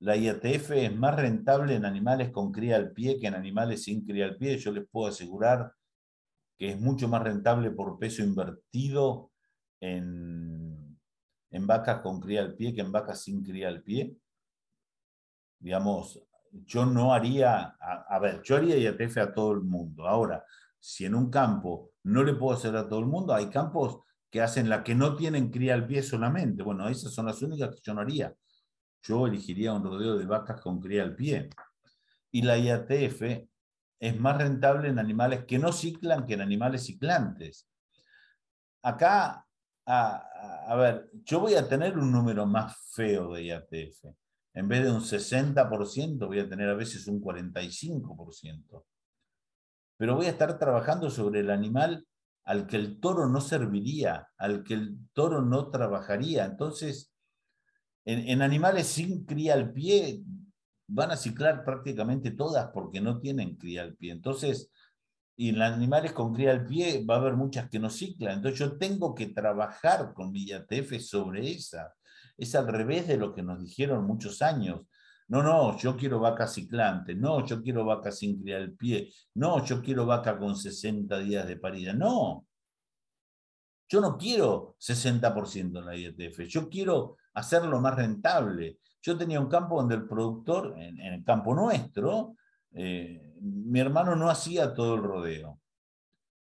la IATF es más rentable en animales con cría al pie que en animales sin cría al pie. Yo les puedo asegurar que es mucho más rentable por peso invertido en, vacas con cría al pie que en vacas sin cría al pie. Digamos, yo no haría, a, a, ver, yo haría IATF a todo el mundo. Ahora, si en un campo no le puedo hacer a todo el mundo, hay campos que hacen la que no tienen cría al pie solamente. Bueno, esas son las únicas que yo no haría yo elegiría un rodeo de vacas con cría al pie. Y la IATF es más rentable en animales que no ciclan que en animales ciclantes. Acá, a, ver, yo voy a tener un número más feo de IATF. En vez de un 60%, voy a tener a veces un 45%. Pero voy a estar trabajando sobre el animal al que el toro no serviría, al que el toro no trabajaría. Entonces, en, animales sin cría al pie van a ciclar prácticamente todas porque no tienen cría al pie. Entonces, y en animales con cría al pie va a haber muchas que no ciclan. Entonces yo tengo que trabajar con mi IATF sobre esa. Es al revés de lo que nos dijeron muchos años. No, no, yo quiero vaca ciclante. No, yo quiero vaca sin cría al pie. No, yo quiero vaca con 60 días de parida. No. Yo no quiero 60% en la IATF. Yo quiero hacerlo más rentable. Yo tenía un campo donde el productor, en, el campo nuestro, eh, mi hermano no hacía todo el rodeo.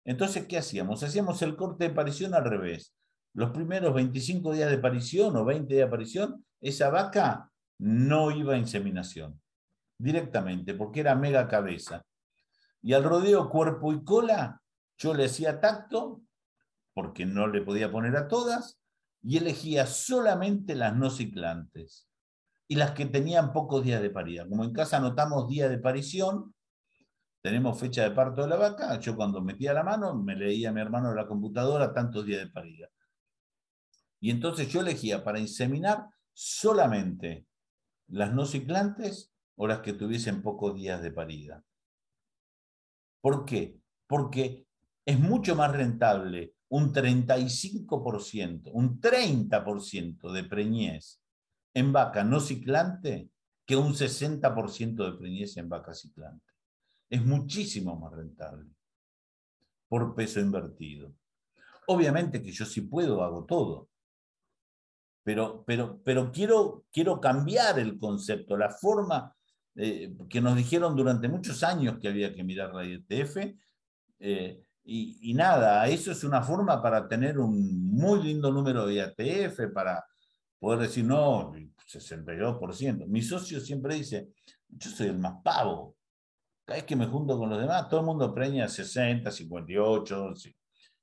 Entonces, ¿qué hacíamos? Hacíamos el corte de parición al revés. Los primeros 25 días de parición o 20 días de parición, esa vaca no iba a inseminación directamente, porque era mega cabeza. Y al rodeo cuerpo y cola, yo le hacía tacto, porque no le podía poner a todas, y elegía solamente las no ciclantes y las que tenían pocos días de parida. Como en casa anotamos día de parición, tenemos fecha de parto de la vaca, yo cuando metía la mano me leía a mi hermano en la computadora tantos días de parida. Y entonces yo elegía para inseminar solamente las no ciclantes o las que tuviesen pocos días de parida. ¿Por qué? Porque es mucho más rentable un 35%, un 30% de preñez en vaca no ciclante que un 60% de preñez en vaca ciclante es muchísimo más rentable por peso invertido. Obviamente que yo si puedo hago todo, pero, pero, pero quiero, quiero cambiar el concepto, la forma eh, que nos dijeron durante muchos años que había que mirar la IETF. Eh, y, nada, eso es una forma para tener un muy lindo número de IATF, para poder decir, no, 62%. Mi socio siempre dice, yo soy el más pavo, cada vez que me junto con los demás, todo el mundo preña 60, 58,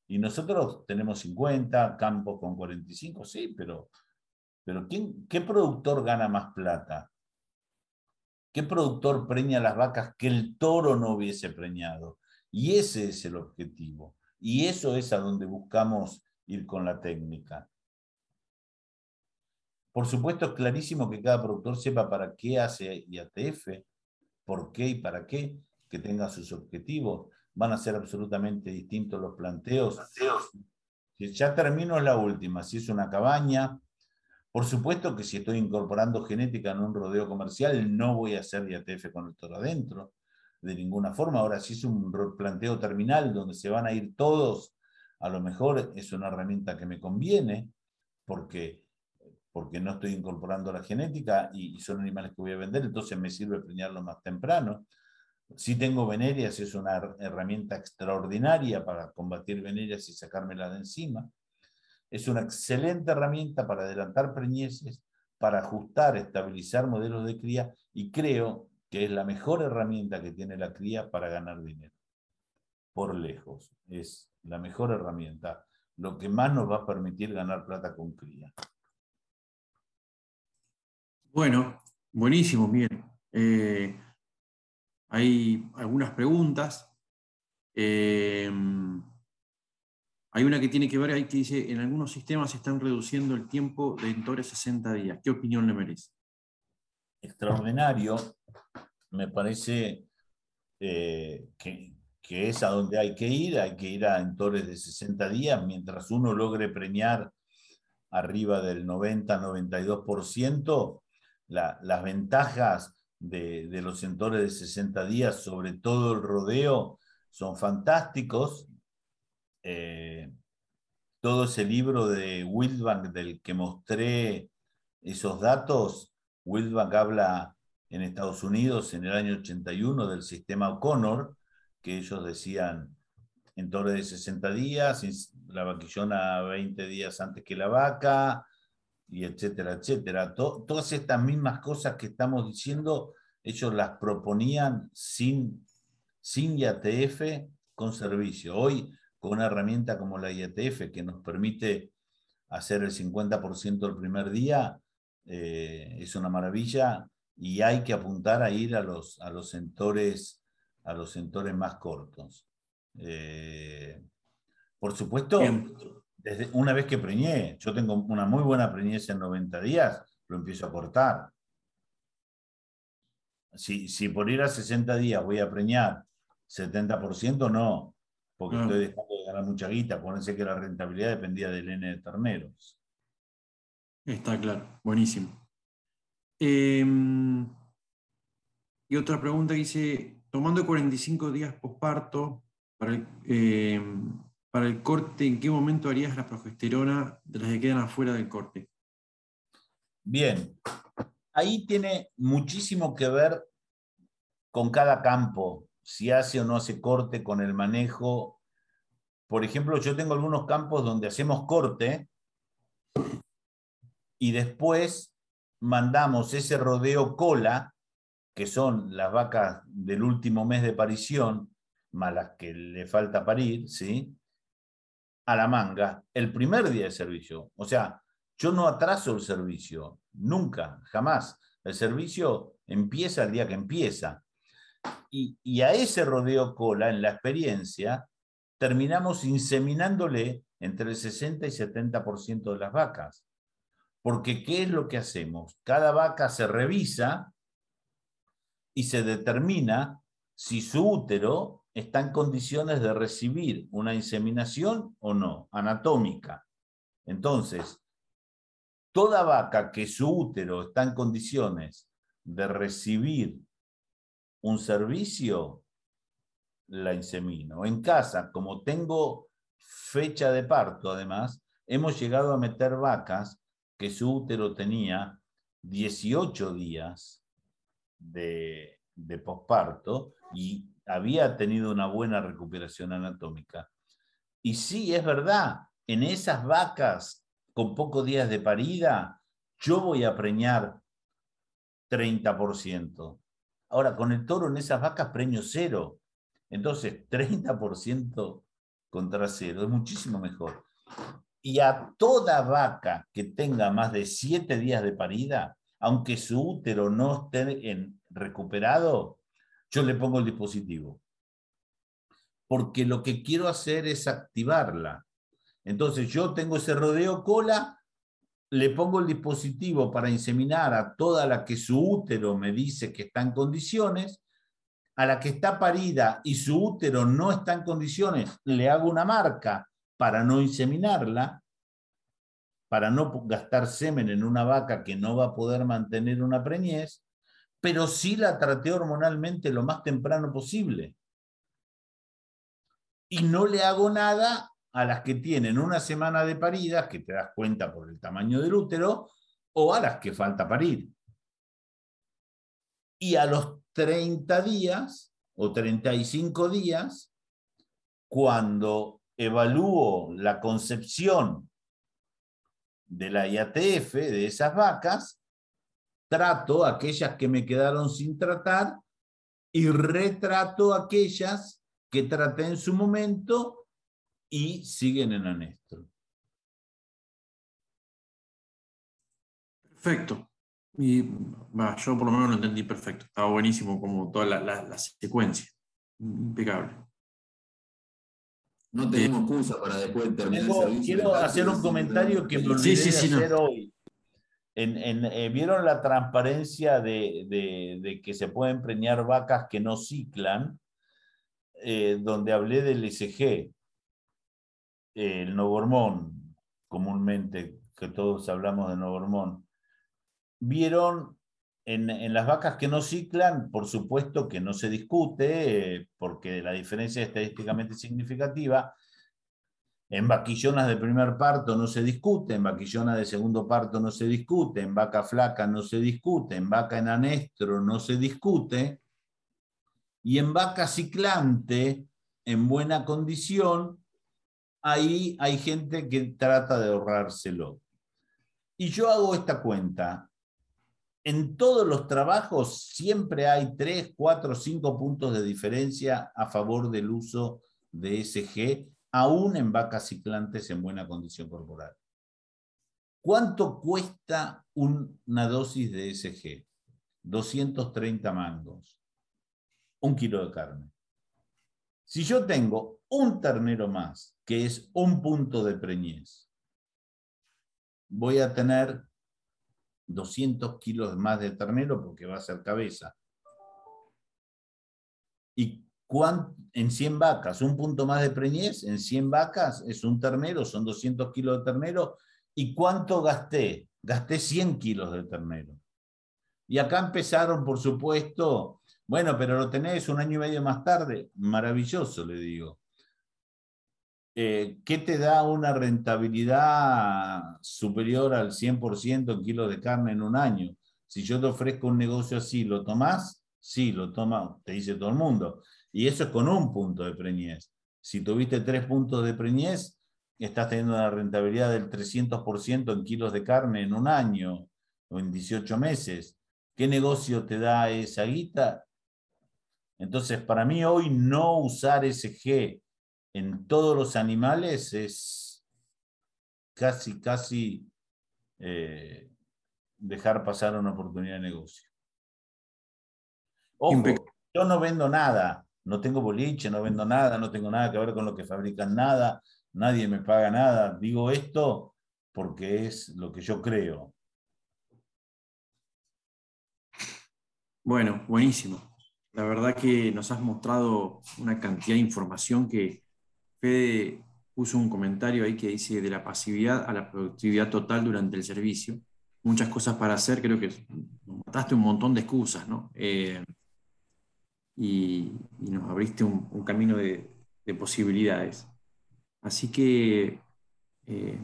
y nosotros tenemos 50, Campos con 45, sí, pero, pero ¿quién, ¿qué productor gana más plata? ¿Qué productor preña las vacas que el toro no hubiese preñado? Y ese es el objetivo. Y eso es a donde buscamos ir con la técnica. Por supuesto, es clarísimo que cada productor sepa para qué hace IATF, por qué y para qué, que tenga sus objetivos. Van a ser absolutamente distintos los planteos. Si ya termino la última, si es una cabaña, por supuesto que si estoy incorporando genética en un rodeo comercial, no voy a hacer IATF con el toro adentro, de ninguna forma. Ahora, si es un planteo terminal donde se van a ir todos, a lo mejor es una herramienta que me conviene, porque porque no estoy incorporando la genética y, son animales que voy a vender, entonces me sirve preñarlos más temprano. Si tengo venerias, es una herramienta extraordinaria para combatir venerias y sacármela de encima. Es una excelente herramienta para adelantar preñeces, para ajustar, estabilizar modelos de cría y creo que es la mejor herramienta que tiene la cría para ganar dinero. Por lejos, es la mejor herramienta, lo que más nos va a permitir ganar plata con cría. Bueno, buenísimo, Miguel. Eh, hay algunas preguntas. Eh, hay una que tiene que ver ahí que dice, en algunos sistemas se están reduciendo el tiempo de entores 60 días. ¿Qué opinión le merece? Extraordinario. Me parece eh, que, es a donde hay que ir. Hay que ir a entores de 60 días mientras uno logre preñar arriba del 90-92% las ventajas de, los centores de 60 días, sobre todo el rodeo, son fantásticos. Eh, todo ese libro de Wildbank del que mostré esos datos, Wildbank habla en Estados Unidos en el año 81 del sistema O'Connor, que ellos decían en torno de 60 días, la vaquillona 20 días antes que la vaca, y etcétera, etcétera. todas estas mismas cosas que estamos diciendo, ellos las proponían sin, sin IATF con servicio. Hoy, con una herramienta como la IATF que nos permite hacer el 50% el primer día, eh, es una maravilla y hay que apuntar a ir a los, a los a los centores más cortos. Eh, por supuesto, desde una vez que preñé, yo tengo una muy buena preñez en 90 días, lo empiezo a cortar. Si, si por ir a 60 días voy a preñar 70%, no, porque ah. estoy dejando mucha guita. Acuérdense que la rentabilidad dependía del N de terneros. Está claro, buenísimo. Em, y otra pregunta dice, tomando 45 días posparto, para el, em, para el corte, ¿en qué momento harías la progesterona de las que quedan afuera del corte? Bien, ahí tiene muchísimo que ver con cada campo, si hace o no hace corte, con el manejo. Por ejemplo, yo tengo algunos campos donde hacemos corte y después mandamos ese rodeo cola, que son las vacas del último mes de parición, más las que le falta parir, ¿sí? a la manga el primer día de servicio. O sea, yo no atraso el servicio, nunca, jamás. El servicio empieza el día que empieza. Y, y a ese rodeo cola, en la experiencia, terminamos inseminándole entre el 60 y 70% de las vacas. Porque ¿qué es lo que hacemos? Cada vaca se revisa y se determina si su útero está en condiciones de recibir una inseminación o no, anatómica. Entonces, toda vaca que su útero está en condiciones de recibir un servicio, la insemino. En casa, como tengo fecha de parto, además, hemos llegado a meter vacas que su útero tenía 18 días de, de posparto y había tenido una buena recuperación anatómica. Y sí, es verdad, en esas vacas con pocos días de parida, yo voy a preñar 30%. Ahora, con el toro en esas vacas preño cero. Entonces, 30% contra cero es muchísimo mejor. Y a toda vaca que tenga más de siete días de parida, aunque su útero no esté en recuperado, yo le pongo el dispositivo. Porque lo que quiero hacer es activarla. Entonces yo tengo ese rodeo cola, le pongo el dispositivo para inseminar a toda la que su útero me dice que está en condiciones, a la que está parida y su útero no está en condiciones, le hago una marca para no inseminarla, para no gastar semen en una vaca que no va a poder mantener una preñez, pero sí la traté hormonalmente lo más temprano posible. Y no le hago nada a las que tienen una semana de paridas, que te das cuenta por el tamaño del útero, o a las que falta parir. Y a los 30 días o 35 días, cuando evalúo la concepción de la IATF de esas vacas, trato aquellas que me quedaron sin tratar y retrato aquellas que traté en su momento y siguen en anestro. Perfecto. Y yo por lo menos lo entendí perfecto. Estaba buenísimo como toda la, secuencia. Impecable. No tenemos excusa para después terminar el servicio. Quiero hacer un comentario que me olvidé de hacer hoy. Eh, ¿Vieron la transparencia de, que se pueden preñar vacas que no ciclan? Eh, donde hablé del SG el novormón, comúnmente, que todos hablamos de novormón, vieron en, las vacas que no ciclan, por supuesto que no se discute, eh, porque la diferencia es estadísticamente significativa. En vaquillonas de primer parto no se discute, en vaquillonas de segundo parto no se discute, en vaca flaca no se discute, en vaca en anestro no se discute, y en vaca ciclante, en buena condición, ahí hay gente que trata de ahorrárselo. Y yo hago esta cuenta. En todos los trabajos siempre hay 3, 4, 5 puntos de diferencia a favor del uso de SG, aún en vacas ciclantes en buena condición corporal. ¿Cuánto cuesta una dosis de SG? 230 mangos. Un kilo de carne. Si yo tengo un ternero más, que es un punto de preñez, voy a tener 200 kilos más de ternero porque va a ser cabeza. ¿Y en 100 vacas? Un punto más de preñez, en 100 vacas es un ternero, son 200 kilos de ternero. ¿Y cuánto gasté? Gasté 100 kilos de ternero. Y acá empezaron, por supuesto, bueno, pero lo tenés un año y medio más tarde. Maravilloso, le digo. Eh, ¿Qué te da una rentabilidad superior al 100% en kilos de carne en un año? Si yo te ofrezco un negocio así, ¿lo tomás? Sí, lo toma, te dice todo el mundo. Y eso es con un punto de preñez. Si tuviste tres puntos de preñez, estás teniendo una rentabilidad del 300% en kilos de carne en un año o en 18 meses. ¿Qué negocio te da esa guita? Entonces, para mí hoy no usar ese G en todos los animales es casi, casi eh, dejar pasar una oportunidad de negocio. yo no vendo nada, no tengo boliche, no vendo nada, no tengo nada que ver con lo que fabrican nada, nadie me paga nada. Digo esto porque es lo que yo creo. Bueno, buenísimo. La verdad que nos has mostrado una cantidad de información que Fede puso un comentario ahí que dice de la pasividad a la productividad total durante el servicio. Muchas cosas para hacer, creo que nos mataste un montón de excusas, ¿no? Eh, y, nos abriste un, camino de, posibilidades. Así que eh,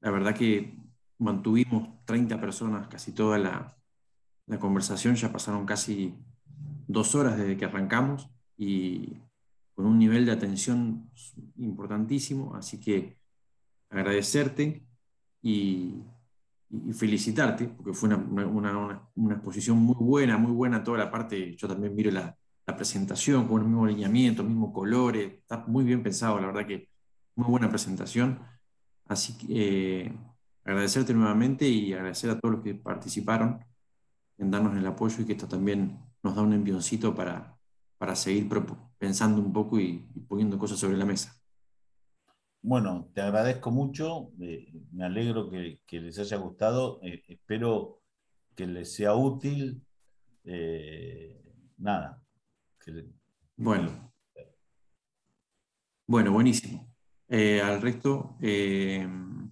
la verdad que mantuvimos 30 personas casi toda la, la conversación, ya pasaron casi dos horas desde que arrancamos y con un nivel de atención importantísimo, así que agradecerte y, felicitarte, porque fue una, exposición muy buena, muy buena toda la parte, yo también miro la, presentación con el mismo alineamiento, mismos colores, está muy bien pensado, la verdad que muy buena presentación, así que eh, agradecerte nuevamente y agradecer a todos los que participaron en darnos el apoyo y que esto también nos da un envioncito para, para seguir pensando un poco y, poniendo cosas sobre la mesa. Bueno, te agradezco mucho, eh, me alegro que, les haya gustado, eh, espero que les sea útil. Eh, nada. bueno. Bueno, buenísimo. al resto, em,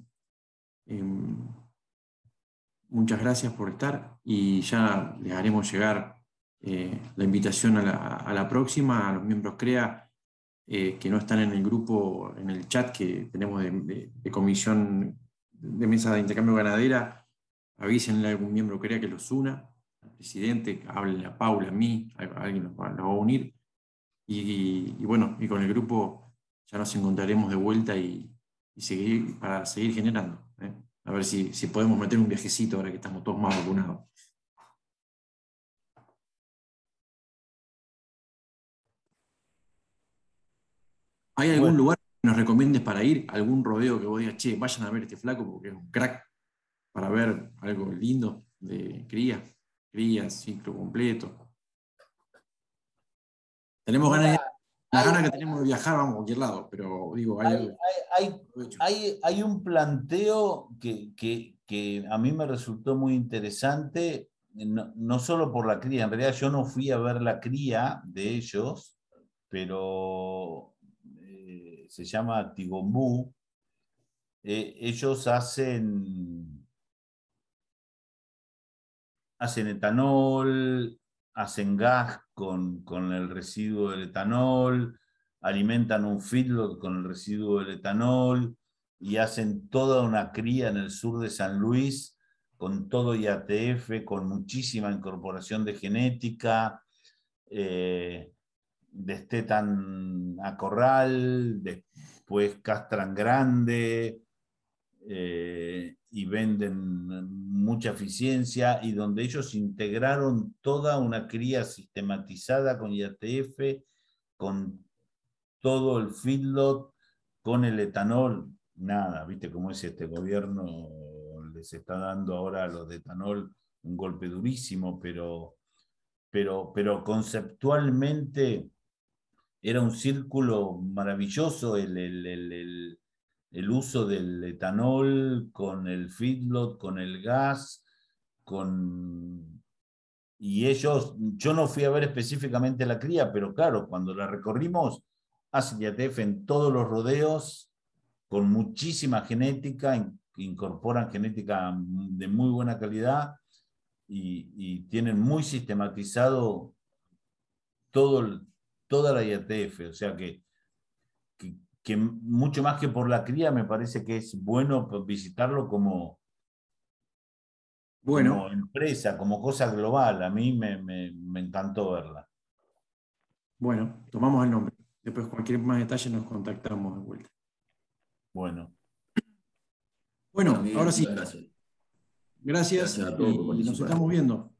muchas gracias por estar y ya les haremos llegar eh, la invitación a la, próxima, a los miembros CREA eh, que no están en el grupo, en el chat que tenemos de, comisión de mesa de intercambio ganadera, avísenle a algún miembro CREA que los una, al presidente, háblenle a Paula, a mí, a, alguien los, va a unir. Y, bueno, y con el grupo ya nos encontraremos de vuelta y, seguir, para seguir generando. ¿eh? A ver si, si podemos meter un viajecito ahora que estamos todos más vacunados. ¿Hay algún lugar que nos recomiendes para ir? ¿Algún rodeo que vos digas, che, vayan a ver este flaco porque es un crack para ver algo lindo de cría, cría, ciclo completo? Tenemos ganas, la gana que tenemos de viajar, vamos a cualquier lado, pero digo, hay, hay, un planteo que, a mí me resultó muy interesante, no, no, solo por la cría, en realidad yo no fui a ver la cría de ellos, pero se llama Tigombú, eh, ellos hacen, hacen etanol, hacen gas con, el residuo del etanol, alimentan un feedlot con el residuo del etanol y hacen toda una cría en el sur de San Luis con todo IATF, con muchísima incorporación de genética. Eh, destetan a corral, después castran grande eh, y venden mucha eficiencia y donde ellos integraron toda una cría sistematizada con IATF, con todo el feedlot, con el etanol, nada, viste cómo es este gobierno, les está dando ahora a los de etanol un golpe durísimo, pero, pero, pero conceptualmente era un círculo maravilloso el, uso del etanol con el feedlot, con el gas, con... Y ellos, yo no fui a ver específicamente la cría, pero claro, cuando la recorrimos, hacen YATF en todos los rodeos, con muchísima genética, incorporan genética de muy buena calidad y, y tienen muy sistematizado todo el, toda la IATF, o sea que, que, mucho más que por la cría me parece que es bueno visitarlo como, bueno. empresa, como cosa global. A mí me, encantó verla. Bueno, tomamos el nombre. Después cualquier más detalle nos contactamos de vuelta. Bueno. Bueno, ahora sí. Gracias. Gracias, a todos. nos estamos viendo.